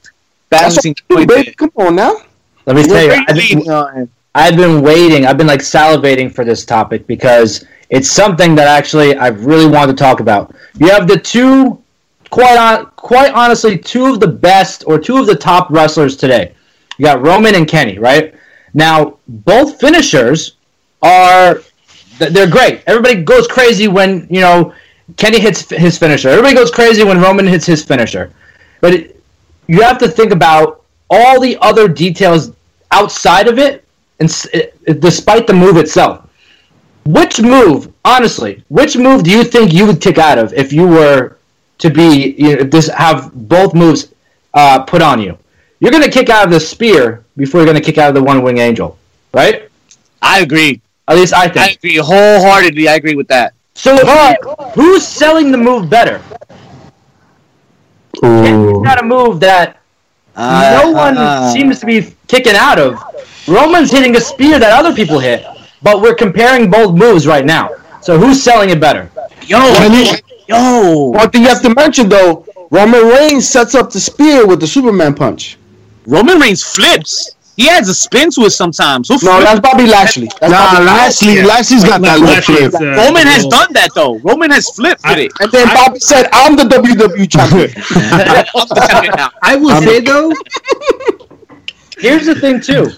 balancing what point. baby. there. Come on now. Let me tell you, are you I've been. I've been waiting. I've been like salivating for this topic because it's something that actually I've really wanted to talk about. You have the two, quite on, quite honestly, two of the best or two of the top wrestlers today. You got Roman and Kenny, right? Now, both finishers are they're great. Everybody goes crazy when you know Kenny hits his finisher. Everybody goes crazy when Roman hits his finisher. But it, you have to think about all the other details outside of it, and it- despite the move itself. Which move, honestly, which move do you think you would kick out of if you were to be you know, this have both moves uh, put on you? You're gonna kick out of the spear before you're gonna kick out of the one wing angel, right? I agree. At least I think. I agree wholeheartedly. I agree with that. So who's selling the move better? Kenny's got a move that no one Uh, seems to be kicking out of. Roman's hitting a spear that other people hit, but we're comparing both moves right now. So who's selling it better? Yo, yo. One thing you have to mention though, Roman Reigns sets up the spear with the Superman punch. Roman Reigns flips. He adds a spin to it sometimes. Who No, flips? that's Bobby Lashley. That's Nah, Bobby Lashley, Lashley's got that look Lashley flip. is, uh, Roman has done that though. Roman has flipped with I- it. And then Bobby said, "I'm the WWE champion." I will say though, Here's the thing too.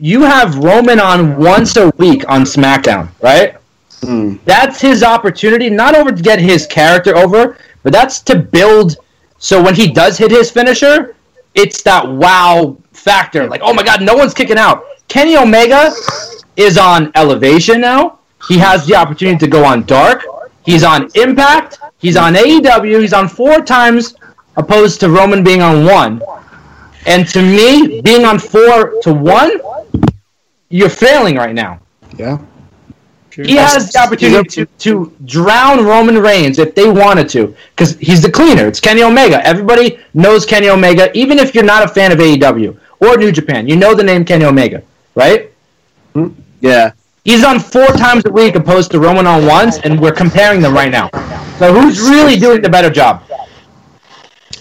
You have Roman on once a week on SmackDown, right? Hmm. That's his opportunity, not over to get his character over, but that's to build. So when he does hit his finisher, it's that wow factor. Like, oh my god, no one's kicking out. Kenny Omega is on elevation now. He has the opportunity to go on dark. He's on Impact. He's on AEW. He's on four times, opposed to Roman being on one. And to me, being on four to one, you're failing right now. yeah. He has the opportunity to, to drown Roman Reigns if they wanted to, because he's the cleaner. It's Kenny Omega. Everybody knows Kenny Omega, even if you're not a fan of AEW or New Japan. You know the name Kenny Omega, right? Hmm? Yeah. He's on four times a week opposed to Roman on once, and we're comparing them right now. So who's really doing the better job?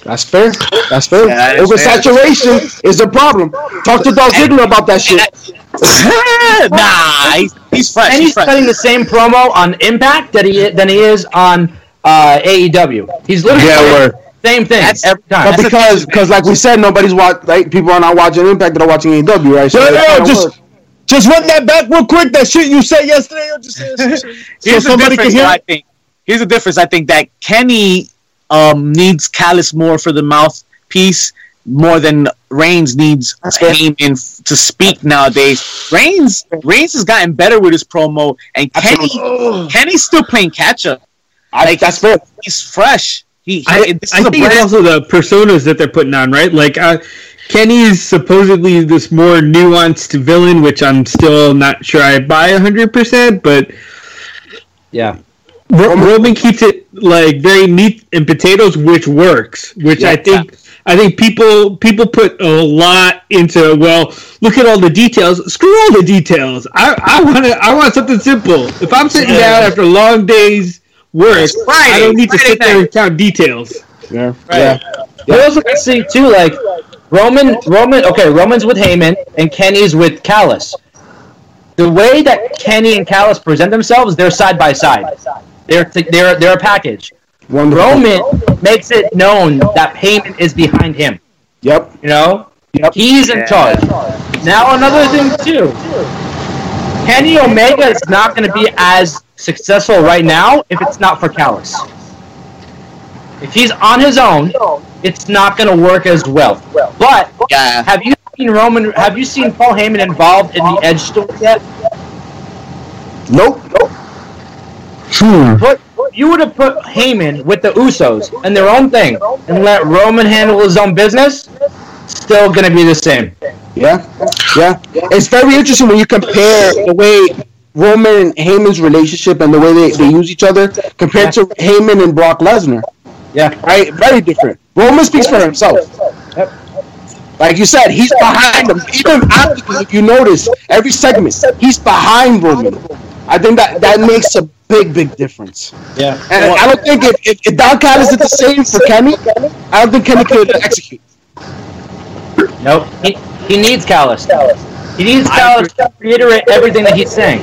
That's fair. That's fair. Yeah, that is Oversaturation is a problem. Talk to Dolph Ziggler about that shit. nah, he's, he's fresh. And He's he's fresh. cutting the same promo on Impact that he than he is on uh, AEW. He's literally Yeah, doing word. the same thing That's- every time. But That's because, because like we said, nobody's watch. Like people are not watching Impact; they're watching AEW, right? Yo, that yo, kinda just works. just run that back real quick. That shit you said yesterday. Or just, so Here's the somebody can difference. hear. I think. Here's the difference. I think that Kenny um, needs Callis more for the mouthpiece more than Reigns needs Heyman f- to speak nowadays. Reigns Reigns has gotten better with his promo, and Kenny Kenny's still playing catch up. I, think that's fair. He's fresh. He, I, this I is a think it's also the personas that they're putting on, right? Like uh, Kenny's supposedly this more nuanced villain, which I'm still not sure I buy hundred percent, but yeah. Ro- Roman keeps it like very meat and potatoes, which works. Which I think I think people people put a lot into well, look at all the details. Screw all the details. I, I want to I want something simple. If I'm sitting down after a long day's work, Friday, I don't need to Friday sit there and count details. Yeah. Right. But also can see too, like Roman, Roman. Okay, Roman's with Heyman and Kenny's with Callis. The way that Kenny and Callis present themselves, they're side by side. They're t- they're they're a package. Wonderful. Roman makes it known that Heyman is behind him. Yep. You know, Yep. he's in charge. Now another thing too. Kenny Omega is not going to be as successful right now if it's not for Callis. If he's on his own, it's not going to work as well. But Yeah. have you seen Roman? Have you seen Paul Heyman involved in the Edge story yet? Nope. Nope. Put you would have put Heyman with the Usos and their own thing, and let Roman handle his own business. Still going to be the same. Yeah. Yeah. It's very interesting when you compare the way Roman and Heyman's relationship and the way they, they use each other compared to Heyman and Brock Lesnar. Yeah. Right? Very different. Roman speaks for himself. Like you said, he's behind them. Even after, if you notice, every segment, he's behind Roman. I think that that makes a big, big difference. Yeah. And I don't think if, if, if Don Callis did the same for Kenny, I don't think Kenny could execute. Nope. He, he needs Callis. He needs Callis to reiterate everything that he's saying.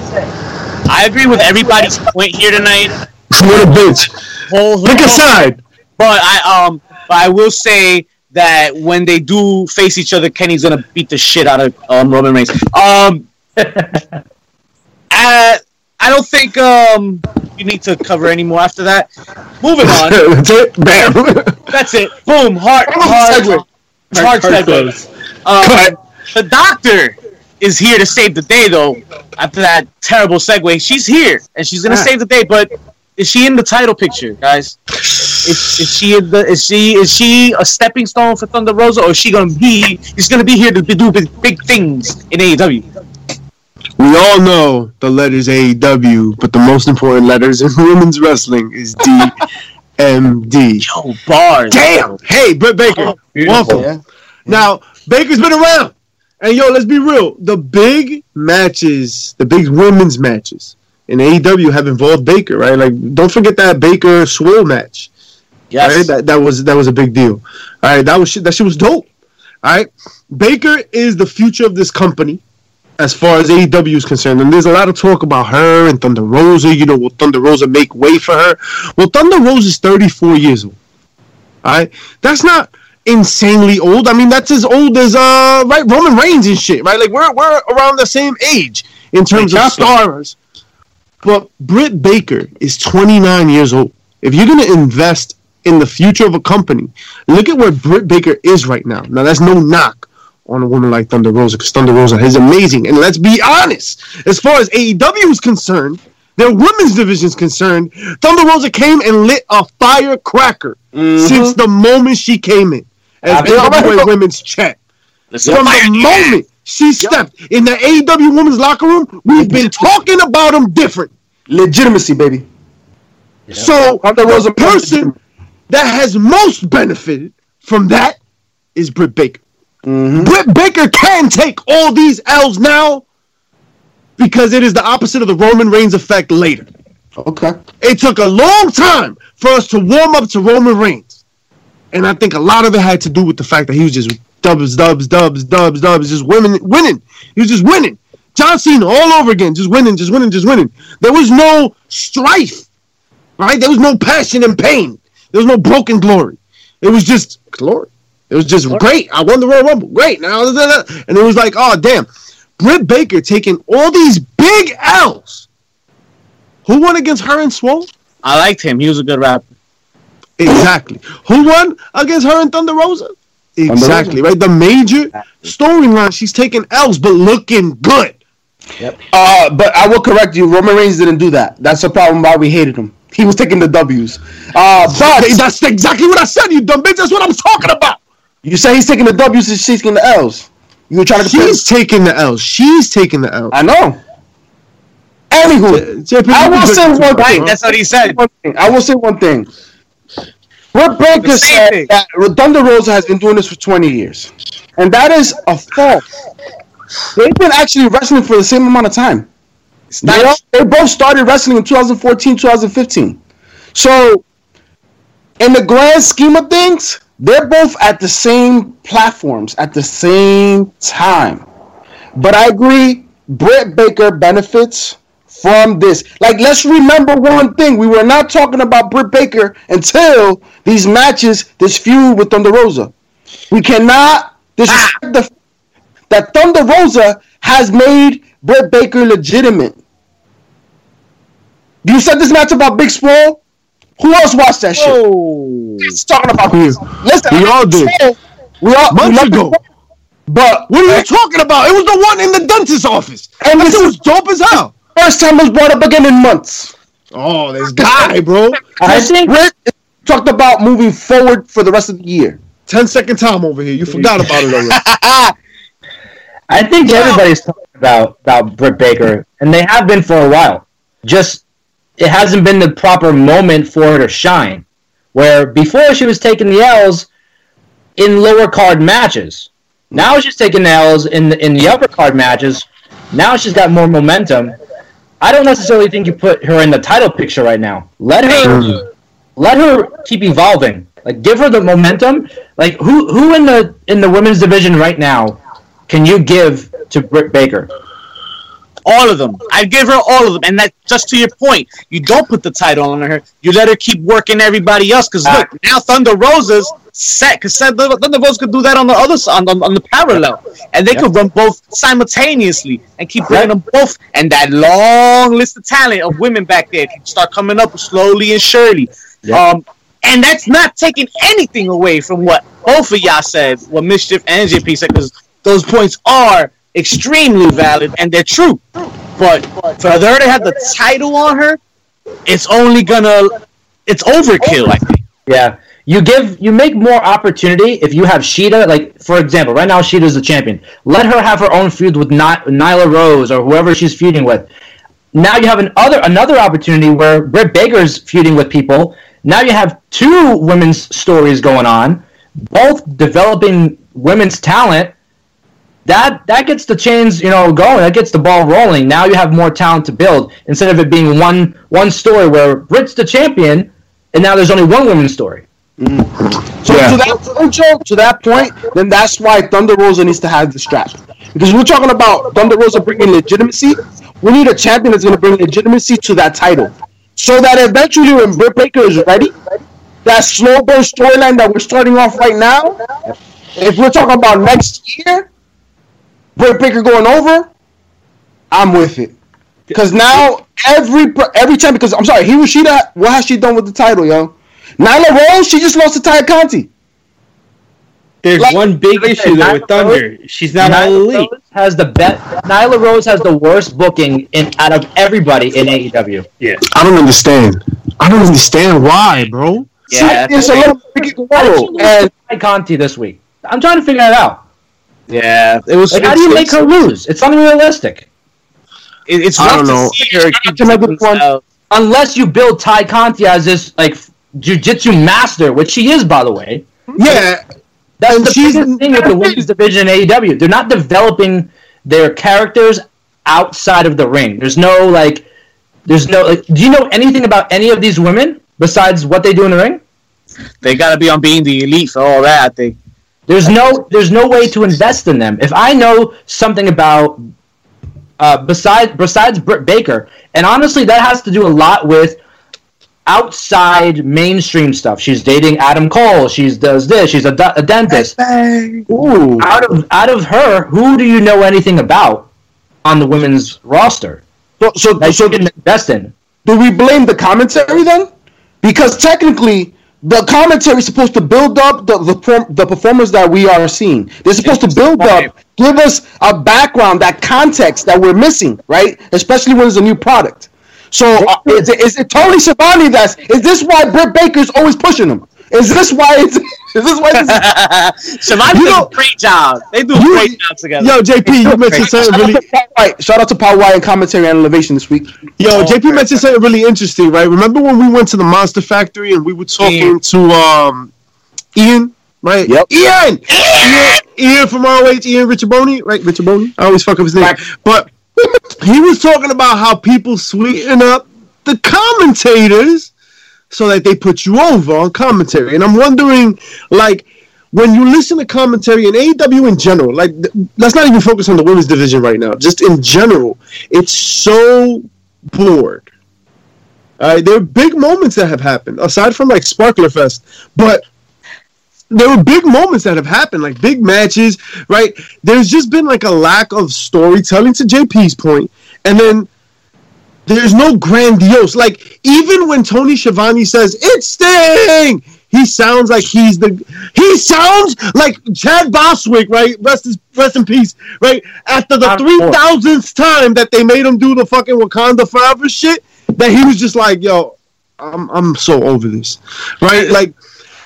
I agree with everybody's point here tonight. What a bitch. Whole, Pick a side. But I um, but I will say that when they do face each other, Kenny's gonna beat the shit out of um, Roman Reigns. Um, I, I don't think um you need to cover any more after that. Moving on. That's it. Bam. That's it. Boom. Hard. Hard. segue. Hard, Hard segue. close. Um, Cut. the doctor is here to save the day, though. After that terrible segue, she's here and she's gonna Ah. save the day. But is she in the title picture, guys? Is, is she in the? Is she is she a stepping stone for Thunder Rosa, or is she gonna be? Is gonna be here to do big, big things in AEW? We all know the letters AEW, but the most important letters in women's wrestling is DMD. Yo, bars. Damn! Hey, Britt Baker, oh, welcome. Yeah. Now, Baker's been around. And yo, let's be real. The big matches, the big women's matches in AEW have involved Baker, right? Like, don't forget that Baker Swole match. Yes. Right? That, that was that was a big deal. All right, that was shit, that shit was dope. All right, Baker is the future of this company as far as AEW is concerned, and there's a lot of talk about her and Thunder Rosa. You know, will Thunder Rosa make way for her? Well, Thunder Rosa is 34 years old. All right, that's not insanely old. I mean, that's as old as uh, right Roman Reigns and shit, right? Like we're we're around the same age in terms of stars. But Britt Baker is 29 years old. If you're gonna invest in the future of a company, look at where Britt Baker is right now. Now that's no knock on a woman like Thunder Rosa because Thunder Rosa is amazing. And let's be honest, as far as AEW is concerned, their women's division is concerned, Thunder Rosa came and lit a firecracker mm-hmm. since the moment she came in as Absolutely. AEW women's champ. Let's From the the moment she stepped in the AEW women's locker room, we've been talking about them different. Legitimacy, baby. So Thunder Rosa the person that has most benefited from that is Britt Baker. Mhm. Britt Baker can take all these L's now because it is the opposite of the Roman Reigns effect later. Okay. It took a long time for us to warm up to Roman Reigns. And I think a lot of it had to do with the fact that he was just dubs, dubs, dubs, dubs, dubs, just winning, winning. He was just winning. John Cena all over again, just winning, just winning, just winning. There was no strife, right? There was no passion and pain. There was no broken glory. It was just glory. It was just great. I won the Royal Rumble. Great. Now, and it was like, oh damn, Britt Baker taking all these big L's. Who won against her and Swole? I liked him. He was a good rapper. Exactly. Who won against her and Thunder Rosa? Exactly, right? The major storyline, she's taking L's, but looking good. Yep. Uh, but I will correct you. Roman Reigns didn't do that. That's the problem why we hated him. He was taking the W's. Uh, but That's exactly what I said, you dumb bitch. That's what I'm talking about. You say he's taking the W's and she's taking the L's. You were trying to compare. She's taking the L's. She's taking the L's. I know. Anywho, I will say one Right, thing. that's what he said. I will say one thing. Britt Baker said thing. that Thunder Rosa has been doing this for 20 years. And that is a false. They've been actually wrestling for the same amount of time. They, all- they both started wrestling in 2014, 2015. So, in the grand scheme of things, they're both at the same platforms at the same time. But I agree, Britt Baker benefits from this. Like, let's remember one thing: we were not talking about Britt Baker until these matches, this feud with Thunder Rosa. We cannot disrespect the that Thunder Rosa has made Britt Baker legitimate. You said this match about Big Swole. Who else watched that shit? Oh. It's talking about this. Listen, We I all did. We all we Months love ago. But What are you talking about? It was the one in the dentist's office. And And this this was dope as hell. first time it was brought up again in months. Oh, this guy, bro. I think Britt talked about moving forward for the rest of the year. 10 second time over here. You forgot about it already. I think everybody's talking about about Britt Baker, and they have been for a while. Just it hasn't been the proper moment for her to shine. Where before she was taking the L's in lower card matches. Now she's taking the L's in the, in the upper card matches. Now she's got more momentum. I don't necessarily think you put her in the title picture right now. Let her let her keep evolving. Like give her the momentum. Like who who in the in the women's division right now can you give to Britt Baker? All of them. I'd give her all of them. And that just to your point, you don't put the title on her. You let her keep working everybody else. Because look, now Thunder Rosa's set. Because Thunder Rosa could do that on the other side, on, on the parallel, and they could run both simultaneously and keep bringing them both. And that long list of talent of women back there can start coming up slowly and surely. Yeah. Um, and that's not taking anything away from what both of y'all said, what Mischief and JP said, because those points are extremely valid and they're true. But for her to have the title on her, it's only gonna, it's overkill. I think. Yeah. You give you make more opportunity if you have Shida, like for example, right now Shida's the champion. Let her have her own feud with Ny- Nyla Rose or whoever she's feuding with. Now you have an other another opportunity where Britt Baker's feuding with people. Now you have two women's stories going on, both developing women's talent. That that gets the chains, you know, going. That gets the ball rolling. Now you have more talent to build instead of it being one one story where Britt's the champion, and now there's only one women's story. So to that point, Joe, to that point, then that's why Thunder Rosa needs to have the strap. Because we're talking about Thunder Rosa bringing legitimacy. We need a champion that's going to bring legitimacy to that title. So that eventually when Britt Baker is ready, that slow burn storyline that we're starting off right now, if we're talking about next year, Britt Baker going over, I'm with it. Because now every every time, because I'm sorry, Hiroshita, what has she done with the title, yo? Nyla Rose, she just lost to Tay Conti. There's Like- one big issue though Nyla with Thunder. She's not all Nyla elite. Rose has the best. Nyla Rose has the worst booking in out of everybody in AEW. Yeah, I don't understand. I don't understand why, bro. Yeah, See, it's a little Ricky How did she and to Tay Conti this week? I'm trying to figure that out. Yeah. It was. Like, how do you make it's, her lose? It's unrealistic. it- it's I don't know. to see her keep Another doing one. stuff. Unless you build Tay Conti as this like jujitsu master, which she is, by the way. Yeah, That's And the she's- biggest thing with the women's division in AEW. They're not developing their characters outside of the ring. There's no like, there's no. Like, do you know anything about any of these women besides what they do in the ring? They gotta be on being the elite for all that. I think. There's no there's no way to invest in them. If I know something about uh, besides besides Britt Baker, and honestly, that has to do a lot with outside mainstream stuff. She's dating Adam Cole. She does this. She's a a dentist. ooh, Out of out of her, who do you know anything about on the women's roster so so, that so you can invest in? do we blame the commentary then? Because technically, the commentary is supposed to build up the the, perform- the performers that we are seeing. They're supposed to build up, give us a background, that context that we're missing, right? Especially when it's a new product. So uh, is, it, is it Tony Schiavone that's? Is this why Britt Baker's always pushing him? Is this why it's? Is this why? This Schiavone You does know- a great job. They do a You- great job together. Yo, JP, you mentioned something really. to Paul White. Shout out to Paul White and commentary and elevation this week. Yo, Oh, JP okay. mentioned something really interesting, right? Remember when we went to the Monster Factory and we were talking Ian. to um Ian, right? Yep. Ian! Ian, Ian from ROH, Ian Riccaboni, right? Riccaboni? I always fuck up his name. Right. But he was talking about how people sweeten up the commentators so that they put you over on commentary. And I'm wondering, like, when you listen to commentary in AEW in general, like, let's not even focus on the women's division right now. Just in general, it's so bored. All right, there are big moments that have happened aside from like Sparkler Fest, but there were big moments that have happened, like big matches, right? There's just been like a lack of storytelling to JP's point, and then there's no grandiose. Like even when Tony Schiavone says it's Sting, he sounds like he's the. He sounds like Chad Boswick, right? Rest is rest in peace, right? After the three thousandth time that they made him do the fucking Wakanda Forever shit, that he was just like, yo, I'm I'm so over this, right? Like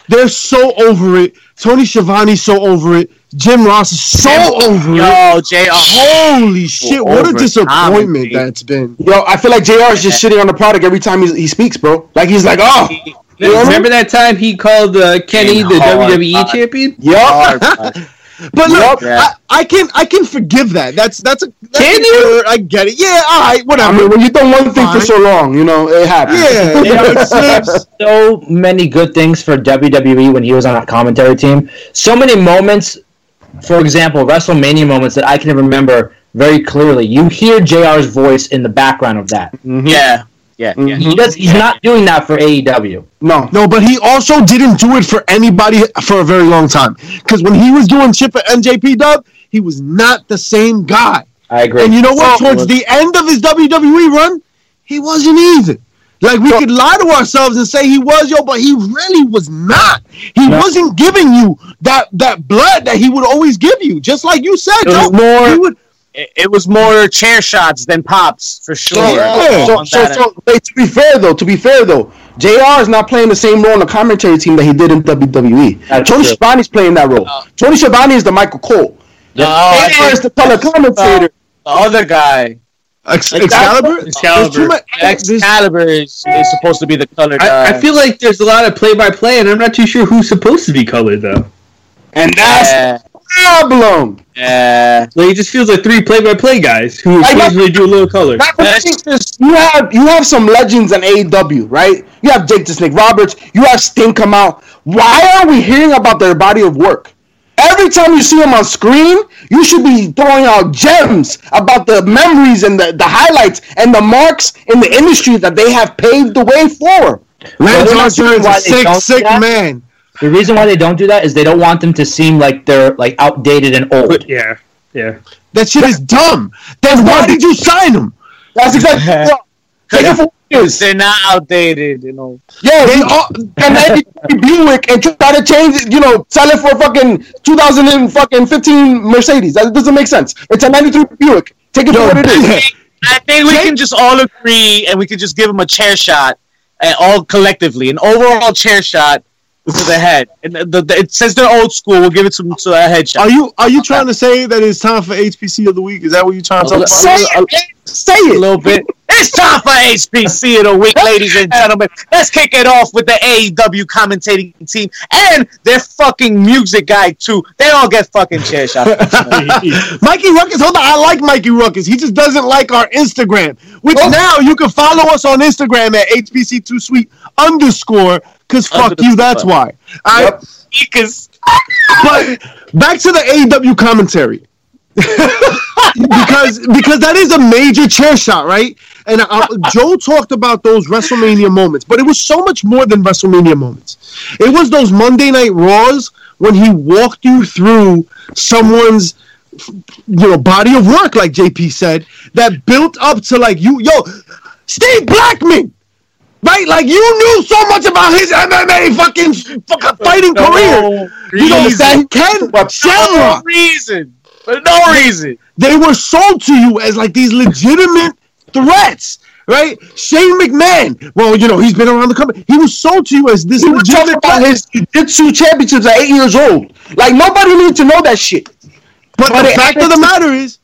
they're so over it. Tony Schiavone's so over it. Jim Ross is so over it. Yo, Jay. Oh, Holy shit! What a disappointment comedy. that's been. Yo, I feel like JR is just shitting on the product every time he, he speaks, bro. Like he's like, oh, you know what I mean? Remember that time he called uh, Kenny the Hard WWE time. champion? Yup. hard, man. But look, Yeah. I, I can I can forgive that. That's that's a that's Can a you? word. I get it. Yeah, all right, whatever. I mean, when you've done one thing for so long, you know, it happens. yeah, You know, it seems- so many good things for WWE when he was on that commentary team. So many moments, for example, WrestleMania moments that I can remember very clearly. You hear JR's voice in the background of that. Mm-hmm. Yeah, yeah, mm-hmm. yeah. He does. He's not doing that for AEW. No. No, but he also didn't do it for anybody for a very long time. Because when he was doing Chip and NJP Dub, he was not the same guy. I agree. And you know what? Well, Towards the end of his WWE run, he wasn't either. Like we could lie to ourselves and say he was, yo, but he really was not. He No. wasn't giving you that that blood that he would always give you. Just like you said, It was Joe. more- He would, It, it was more chair shots than pops for sure. Yeah. So, so, so, wait, to be fair though, to be fair though, JR is not playing the same role on the commentary team that he did in WWE. That's Tony true. Schiavone's playing that role. Uh, Tony Schiavone is the Michael Cole. No, I JR is the color commentator. the other guy, Ex- Like Excalibur. Excalibur. Much- Excalibur, is, is supposed to be the color guy. I, I feel like there's a lot of play-by-play, and I'm not too sure who's supposed to be colored though. And that's yeah, the problem. yeah. Like it just feels like three play-by-play guys who I know- occasionally do a little color. Not the That's thing is, you have you have some legends in AEW, right? You have Jake the Snake Roberts, you have Sting come out. Why are we hearing about their body of work? Every time you see them on screen, you should be throwing out gems about the memories and the, the highlights and the marks in the industry that they have paved the way for. Lance Archer is a sick, sick that? man. The reason why they don't do that is they don't want them to seem like they're like outdated and old. But yeah, yeah. That shit is dumb. Then why did you sign them? That's exactly what Take it for what. They're not outdated, you know. Yeah, They they all- and then you Buick and try to change you know, sell it for fucking 2015 Mercedes. That doesn't make sense. It's a 93 Buick. Take it for Yo, what it is. I think we can just all agree and we can just give them a chair shot, and all collectively, an overall chair shot to the head. And the, the, it says they're old school. We'll give it to, to a headshot. Are you are you trying to say that it's time for HPC of the week? Is that what you're trying to talk Say about? it. Say a little bit. It's time for HPC of the week, ladies and gentlemen. Let's kick it off with the AEW commentating team and their fucking music guy too. They all get fucking chair shots. Mikey Rukus, hold on. I like Mikey Rukus. He just doesn't like our Instagram. Which Oh. now you can follow us on Instagram at HPC2Sweet underscore. Cause fuck you, that's score. why. All right. Yep. Because But back to the AEW commentary. because because that is a major chair shot, right? And uh, Joe talked about those WrestleMania moments, but it was so much more than WrestleMania moments. It was those Monday Night Raws when he walked you through someone's you know body of work, like JP said, that built up to like you, yo, Steve Blackman. Right, like you knew so much about his MMA fucking, fucking fighting career. You know that Ken no Shamrock reason. For no reason. they were sold to you as like these legitimate threats, right? Shane McMahon. Well, you know, he's been around the company. He was sold to you as this He was talking legitimate about his jiu-jitsu championships at eight years old. Like nobody needs to know that shit. But, But the fact of the matter is,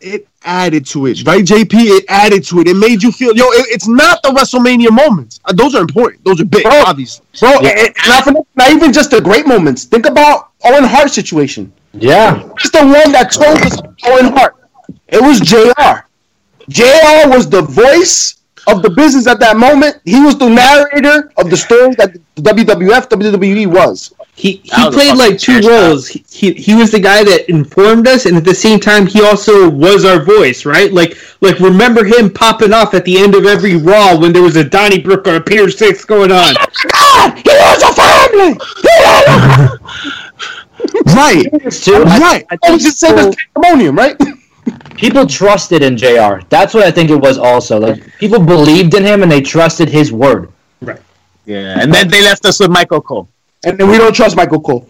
it added to it, right, JP? It added to it. It made you feel, yo, it- it's not the WrestleMania moments. Uh, Those are important. Those are big, Bro. obviously. Bro, and- and not, for- not even just the great moments. Think about Owen Hart situation. Yeah. Who's the one that told us Owen Hart? It was JR. JR was the voice of the business at that moment. He was the narrator of the story that the WWF, WWE was. He he was played like two roles. He, he he was the guy that informed us, and at the same time, he also was our voice, right? Like like remember him popping off at the end of every Raw when there was a Donnybrook or a Pier Six going on. God, he was a family. Right. Too. I- Right. I I think was just saying people, this pandemonium, right? people trusted in JR. That's what I think it was also. Like people believed in him and they trusted his word. Right. Yeah, and then they left us with Michael Cole. And then we don't trust Michael Cole.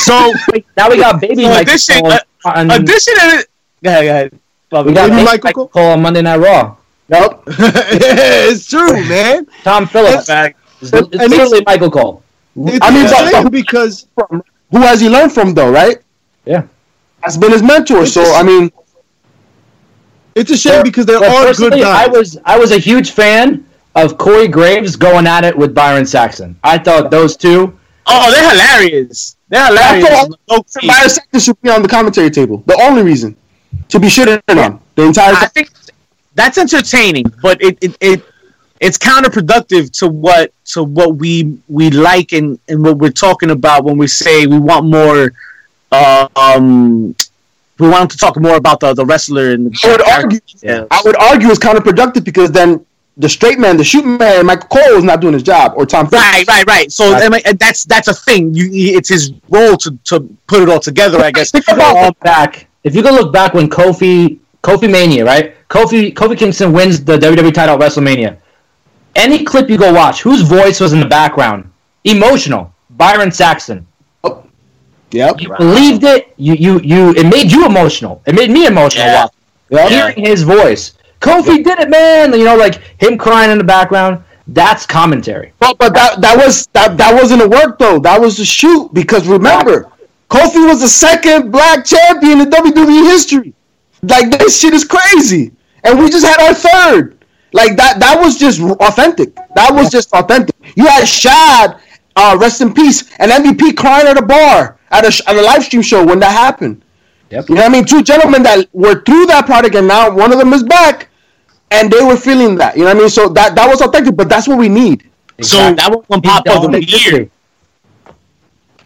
So Now we got baby So Michael addition- Cole uh, on, additionally, go ahead, go ahead. Bobby. we got Baby baby Michael Michael, Cole? Cole on Monday Night Raw. Yep. it's true, man. Tom Phillips. Back. It's, it's and it's- literally Michael Cole. It's I mean, insane but- because Who has he learned from, though, right? Yeah. That's been his mentor. So, I mean, it's a shame because there are good guys. I was I was a huge fan of Corey Graves going at it with Byron Saxton. I thought those two. Oh, they're hilarious. They're hilarious. I thought- Byron Saxton should be on the commentary table. The only reason to be shitting on the entire I think that's entertaining, but it, it, it it's counterproductive to what to what we we like and, and what we're talking about when we say we want more um we want to talk more about the, the wrestler and the I would argue. Yeah. I would argue it's counterproductive because then the straight man, the shoot man, Michael Cole is not doing his job, or Tom. Phillips. Right, right, right. So I that's that's a thing. You, it's his role to, to put it all together. I guess. If you go look back, if you go look back when Kofi Kofi Mania, right? Kofi Kofi Kingston wins the WWE title at WrestleMania. Any clip you go watch, whose voice was in the background? Emotional. Byron Saxton. Yep. You believed it. You you you. It made you emotional. It made me emotional. Yeah. watching. Yep. Hearing his voice. Kofi did it, man. You know, like him crying in the background. That's commentary. But but that that was that that wasn't a work though. That was a shoot because remember, Kofi was the second black champion in WWE history. Like this shit is crazy, and we just had our third. Like that that was just authentic. That was just authentic. You had Shad, uh, rest in peace, and MVP crying at a bar at a sh- at a live stream show when that happened. Yep. You know what I mean? Two gentlemen that were through that product, and now one of them is back, and they were feeling that. You know what I mean? So that that was authentic, but that's what we need. So that was one pop of the year.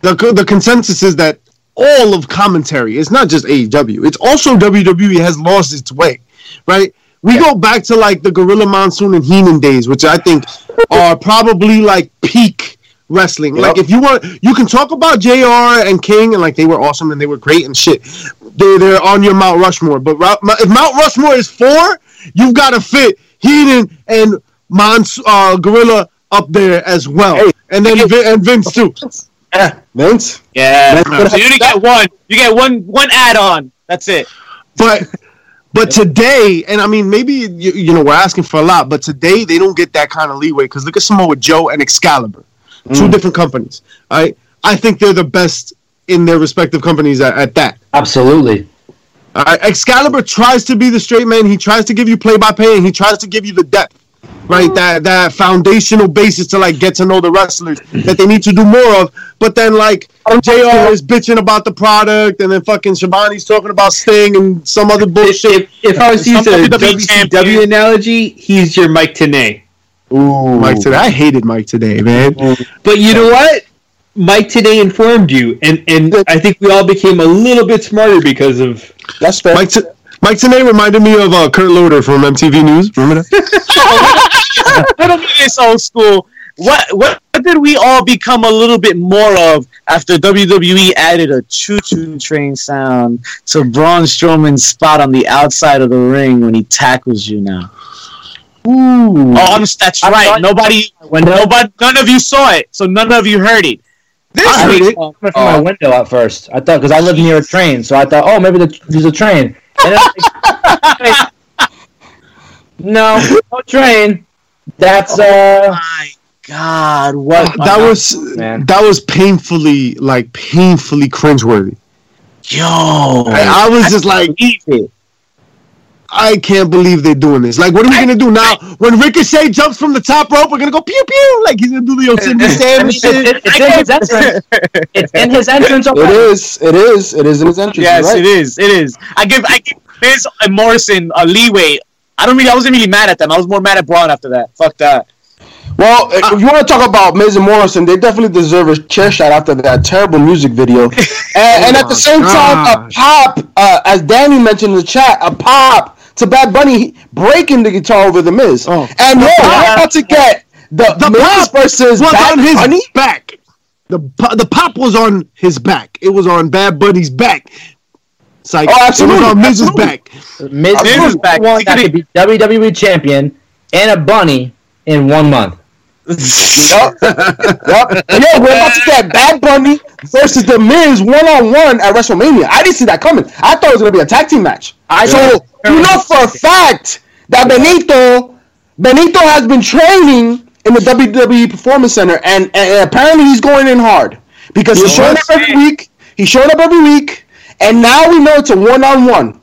the the consensus is that all of commentary, it's not just AEW, it's also WWE has lost its way, right? We go back to like the Gorilla Monsoon and Heenan days, which I think are probably like peak wrestling. Like if you want, you can talk about Jr. and King and like they were awesome and they were great and shit. They're they're on your Mount Rushmore, but if Mount Rushmore is four, you've got to fit Heenan and Mons uh, Gorilla up there as well, Hey. and then Vin- and Vince too. Yeah, Vince. Yeah. Man, So you only get one. You get one one add on. That's it. but but today, and I mean, maybe you, you know we're asking for a lot, but today they don't get that kind of leeway because look at Samoa Joe and Excalibur, two mm. different companies. I I think they're the best in their respective companies at, at that. Absolutely. All right, Excalibur tries to be the straight man. He tries to give you play by play, and he tries to give you the depth. Right, that that foundational basis to like get to know the wrestlers that they need to do more of. But then like Jr. is bitching about the product, and then fucking Schiavone's talking about Sting and some other bullshit. If, if I was to use a WCW analogy, he's your Mike Tenay. Ooh, Mike Tenay. I hated Mike Tenay, man. But you know what? Mike Tenay informed you, and, and I think we all became a little bit smarter because of. That's fair. Mike, t- Mike Tenay reminded me of uh, Kurt Loder from MTV News. Remember that? Little bit this old school. What what did we all become a little bit more of after WWE added a choo choo train sound to Braun Strowman's spot on the outside of the ring when he tackles you now? Ooh. Oh, I'm, that's I right. thought- Nobody, nobody, none of you saw it, so none of you heard it. This I heard it. Coming from my window at first. I thought because I live near a train, so I thought, oh, maybe the, there's a train. And then, No, no train. That's uh. My God, what that was man. that was painfully like painfully cringeworthy. yo. I, I was just like, believe it. I can't believe they're doing this. Like, what are we gonna do now? When Ricochet jumps from the top rope, we're gonna go pew pew. Like he's gonna do the Yosemite I stand mean, and shit. it- it's in his entrance. It's in his entrance. It already. is. It is. It is in his entrance. Yes, right. it is. It is. I give I give Miz and Morrison a leeway. I don't really. I wasn't really mad at them. I was more mad at Braun after that. Fuck that. Well, if you want to talk about Miz and Morrison, they definitely deserve a chair shot after that terrible music video. and, and at the same time, a pop, uh, as Danny mentioned in the chat, a pop to Bad Bunny breaking the guitar over the Miz. Oh. And yo, we're about to get the, The Miz pop versus was Bad on his Bunny. back. The the pop was on his back. It was on Bad Bunny's back. It's like Oh, it was on Miz's absolutely. back. Miz Miz is is back. one He that could- could be WWE champion and a bunny in one month. And yo, we're about to get Bad Bunny versus the Miz one on one at WrestleMania. I didn't see that coming. I thought it was gonna be a tag team match. I so you know for a fact that Benito Benito has been training in the WWE Performance Center, and, and apparently he's going in hard because he's showing up every week. He's showing up every week, and now we know it's a one on one.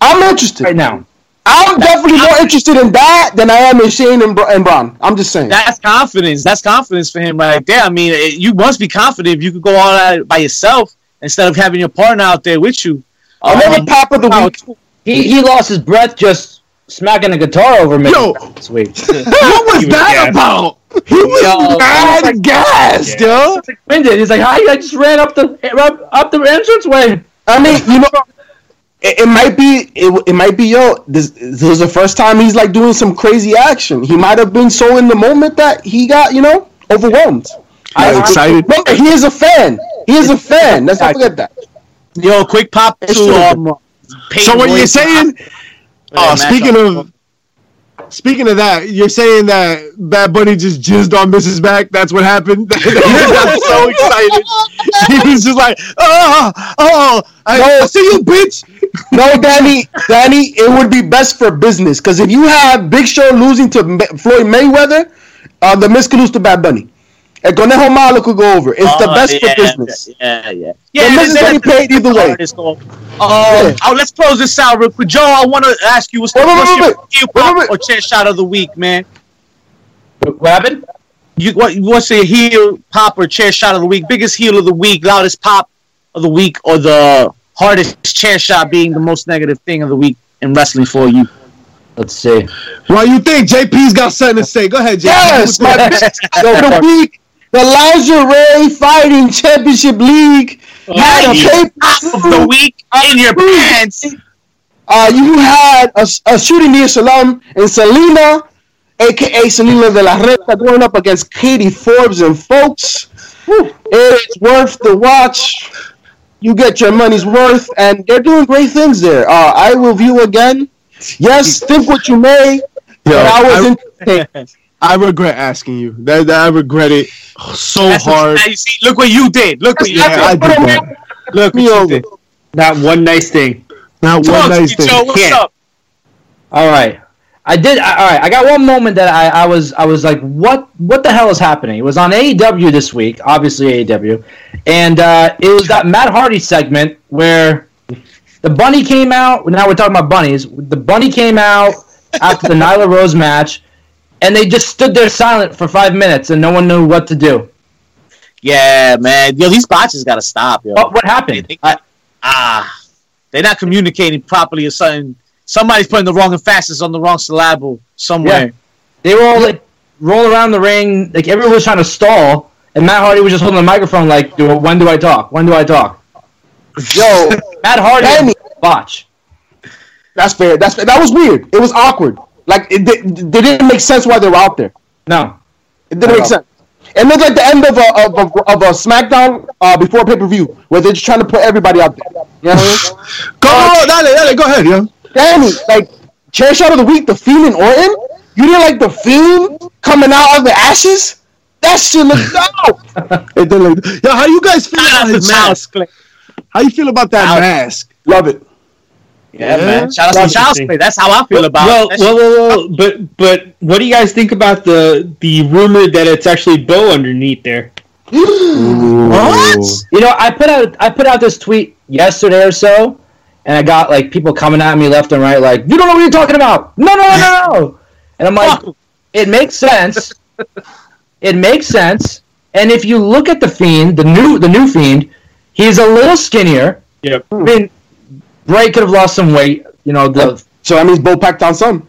I'm interested. right now. I'm definitely more interested in that than I am in Shane and, Bra- and Braun. I'm just saying. That's confidence. That's confidence for him right there. I mean, it, you must be confident if you could go all at it by yourself instead of having your partner out there with you. Another Um, pop of the week. He he lost his breath just smacking a guitar over me Yo. this week. What was that gassed. about? He was Yo, mad gassed, yo. It's like winded. He's like, "Hi, I just ran up the up, up the entranceway." I mean, you know, it, it might be, it, it might be, yo, this, this was the first time he's like doing some crazy action. He might have been so in the moment that he got, you know, overwhelmed. I'm excited. Remember, he is a fan. He is a fan. Let's not forget that. Yo, quick pop to um. So what you're saying? Yeah, Oh, speaking of speaking of that, you're saying that Bad Bunny just jizzed on Miz's Back. That's what happened. he got so excited. He was just like, oh, oh, I, I see you, bitch. No, Danny, Danny, it would be best for business because if you have Big Show losing to Floyd Mayweather, uh, the Miz could lose to Bad Bunny. El Conejo Malo could go over. It's the Oh, best yeah, for business. Yeah, yeah, The yeah. Miz is getting paid either way. That's the hardest goal. Um, oh, let's close this out real quick. Joe, I want to ask you what's, the, Wait, wait, what's wait, your wait. heel Wait, pop or chair shot of the week, man? What happened? You what? What's your heel pop or chair shot of the week? Biggest heel of the week, loudest pop of the week, or the hardest chair shot being the most negative thing of the week in wrestling for you? Let's see. Well, you think JP's got something to say? Go ahead, JP. Yes, my Yo, the week, the lingerie fighting championship league had a pay of the week in your pants. Uh, you had a, a shooting near Salam and Selena, aka Selena de la Reta, going up against Katie Forbes and folks. It is worth the watch. You get your money's worth, and they're doing great things there. Uh, I will view again. Yes, think what you may. But I was entertained. I regret asking you. That, that I regret it so That's hard. now see, look what you did. Look what you Yeah, I did. did that. Look what Me you over. did. Not one nice thing. Not Talk one nice thing. Joe. What's Can't. up? All right. I did. I, all right. I got one moment that I, I was I was like, what what the hell is happening? It was on AEW this week, obviously AEW, and uh, it was that Matt Hardy segment where the bunny came out. Now we're talking about bunnies. The bunny came out after the Nyla Rose match, and they just stood there silent for five minutes, and no one knew what to do. Yeah, man. Yo, these botches gotta stop, yo. What what happened? I, Ah, they're not communicating properly or something. Somebody's putting the wrong emphasis on the wrong syllable somewhere. they were all like roll around the ring, like everyone was trying to stall, and Matt Hardy was just holding the microphone, like, "Do- "When do I talk? When do I talk?" Yo, Matt Hardy Danny. botch. that's fair. That's fair. That was weird. It was awkward. Like it, they didn't make sense why they were out there. No, It didn't make sense. It looked like the end of a of a, of a SmackDown uh, before pay per view, where they're just trying to put everybody out there. You know what I mean? Go, go, dale, dale, go ahead, yo. Danny, like chair shot of the week, the Fiend and Orton. You didn't like the Fiend coming out of the ashes? That shit looked dope. It did look- Yo, how you guys feel about his mask? How you feel about that mask? Love it. Yeah, Yeah. man. Shout out to That's Child's. Play. That's how I feel about well, it. well, well, well, but but what do you guys think about the the rumor that it's actually Bo underneath there? What? You know, I put out I put out this tweet yesterday or so, and I got like people coming at me left and right, like you don't know what you're talking about. No, no, no, no, no. And I'm like, Fuck. it makes sense. it makes sense. And if you look at the fiend, the new the new fiend, he's a little skinnier. Yep. I mean, Bray could have lost some weight. You know, the So that means Bo packed on some.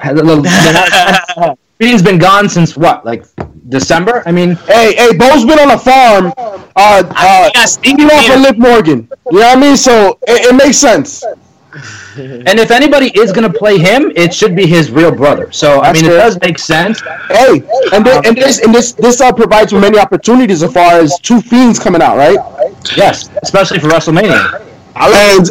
had a little- the fiend's been gone since what, like December? I mean, Hey, hey, Bo's been on a farm. Uh, uh, got stinky eating off feet. of Liv Morgan. You know what I mean? So it, it makes sense. and if anybody is gonna play him, it should be his real brother. So I That's mean, it does make sense. Hey, and, thi- and this and this this uh, provides many opportunities as far as two fiends coming out, right? Yes, especially for WrestleMania. And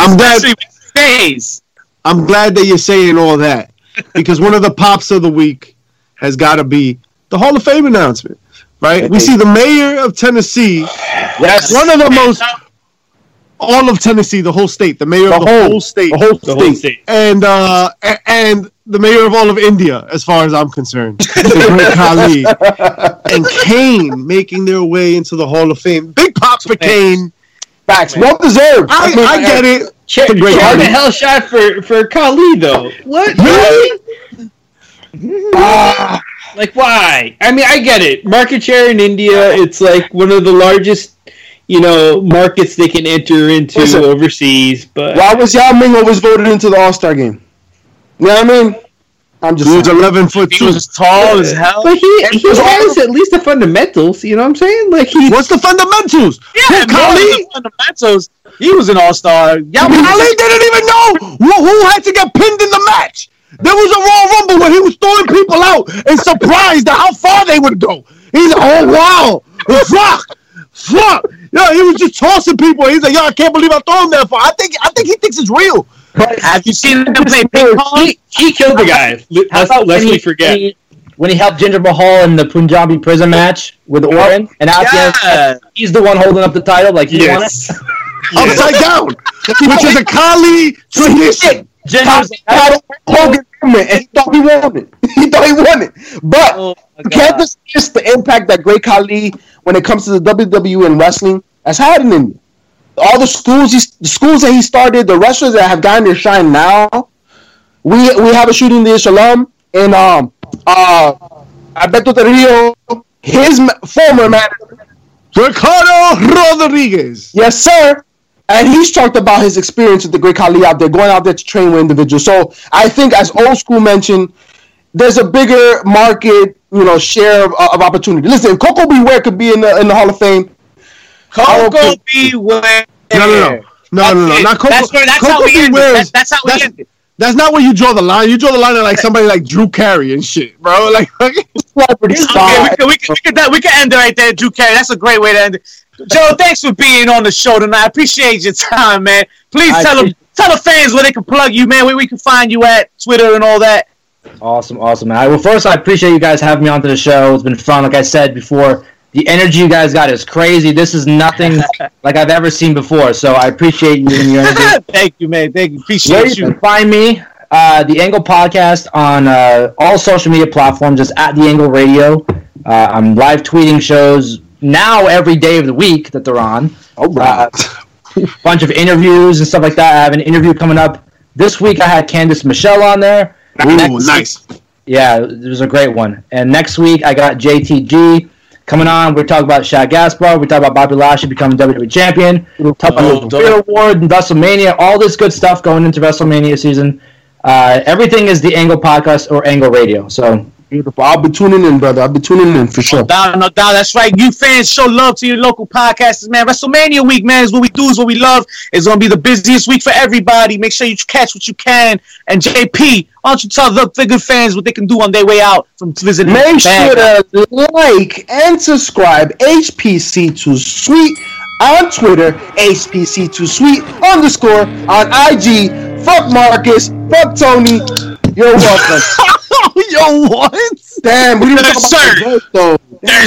I'm glad Especially days. I'm glad that you're saying all that because one of the pops of the week has got to be the Hall of Fame announcement, right? We see the mayor of Tennessee, Yes, one of the most, all of Tennessee, the whole state, the mayor of the whole- whole state, The whole The state. whole state. and uh, and the mayor of all of India, as far as I'm concerned, the great Khali, and Kane making their way into the Hall of Fame. Big pops for Kane. Facts. Well deserved. I, mean, I get it. Check, great check Khali. the hell shot for for Khali though. What? Really? Ah, Like why? I mean, I get it. Market share in India, it's like one of the largest, you know, markets they can enter into Listen. overseas. But why was Yao Ming always voted into the All Star game? You know what I mean? I'm just He was saying. 11 foot He two. was tall as hell. but he he was has at least the fundamentals. You know what I'm saying? Like he. What's the fundamentals? Yeah, Who, more Khali? than the fundamentals. He was an all star. Y'all didn't even know who, who had to get pinned in the match. There was a Royal Rumble where he was throwing people out and surprised at how far they would go. He's like, oh wow, fuck, fuck. Yo, he was just tossing people. He's like, yo, I can't believe I throw him that far. I think, I think he thinks it's real. Have you seen him play ping pong? He, he killed the guy. How Let's, when he, forget. When he, when he helped Jinder Mahal in the Punjabi prison match with Orton, and out the end, he's the one holding up the title, like he won it. Yes. Upside down, which is a Khali tradition. Jinder's Had Hogan and he thought he won it. He thought he won it. But Oh, you can't dismiss the impact that Great Khali, when it comes to the WWE and wrestling, has had in India. All the schools, he, the schools that he started, the wrestlers that have gotten their shine now. We we have a shooting the alum and um uh Alberto Rio, his former manager. Ricardo Rodriguez. Yes, sir. And he's talked about his experience with the Great Khali out there, going out there to train with individuals. So I think, as old school mentioned, there's a bigger market, you know, share of, of opportunity. Listen, if Koko B. Ware could be in the in the Hall of Fame. Coco Beware. No, no, no, no, no, no, not Koko. That's, where, that's Koko how we ended. Beware That, is- that's how we that's- ended. That's not where you draw the line. You draw the line at like somebody like Drew Carey and shit, bro. Like, Okay, we, can, we, can, we, can, we can end it right there, Drew Carey. That's a great way to end it. Joe, thanks for being on the show tonight. I appreciate your time, man. Please I tell them, tell the fans where they can plug you, man. Where we can find you at Twitter and all that. Awesome, awesome. man. Well, first, I appreciate you guys having me onto the show. It's been fun. Like I said before, the energy you guys got is crazy. This is nothing like I've ever seen before. So I appreciate you and your energy. Thank you, man. Thank you. Where Appreciate you you. can find me, uh, the Angle Podcast on uh, all social media platforms, just at the Angle Radio. Uh, I'm live tweeting shows now every day of the week that they're on. Oh, bro. Uh, bunch of interviews and stuff like that. I have an interview coming up this week. I had Candice Michelle on there. ooh, Next- nice. Yeah, it was a great one. And next week I got JTG coming on. We're talking about Shad Gaspard. We talk about Bobby Lashley becoming WWE champion. We talk about the Career Award and WrestleMania. All this good stuff going into WrestleMania season. Uh, everything is the Angle Podcast or Angle Radio. So Beautiful. I'll be tuning in, brother. I'll be tuning in for sure. No doubt, no doubt. That's right. You fans show love to your local podcasters, man. WrestleMania week, man, is what we do, is what we love. It's gonna be the busiest week for everybody. Make sure you catch what you can. And JP, why don't you tell the, the good fans what they can do on their way out from visiting? Make sure to like and subscribe HPC2 Sweet on Twitter, HPC2 Sweet underscore on IG. Fuck Marcus. Fuck Tony. You're welcome. Yo, what? Damn, we didn't talk about the vote, though. There's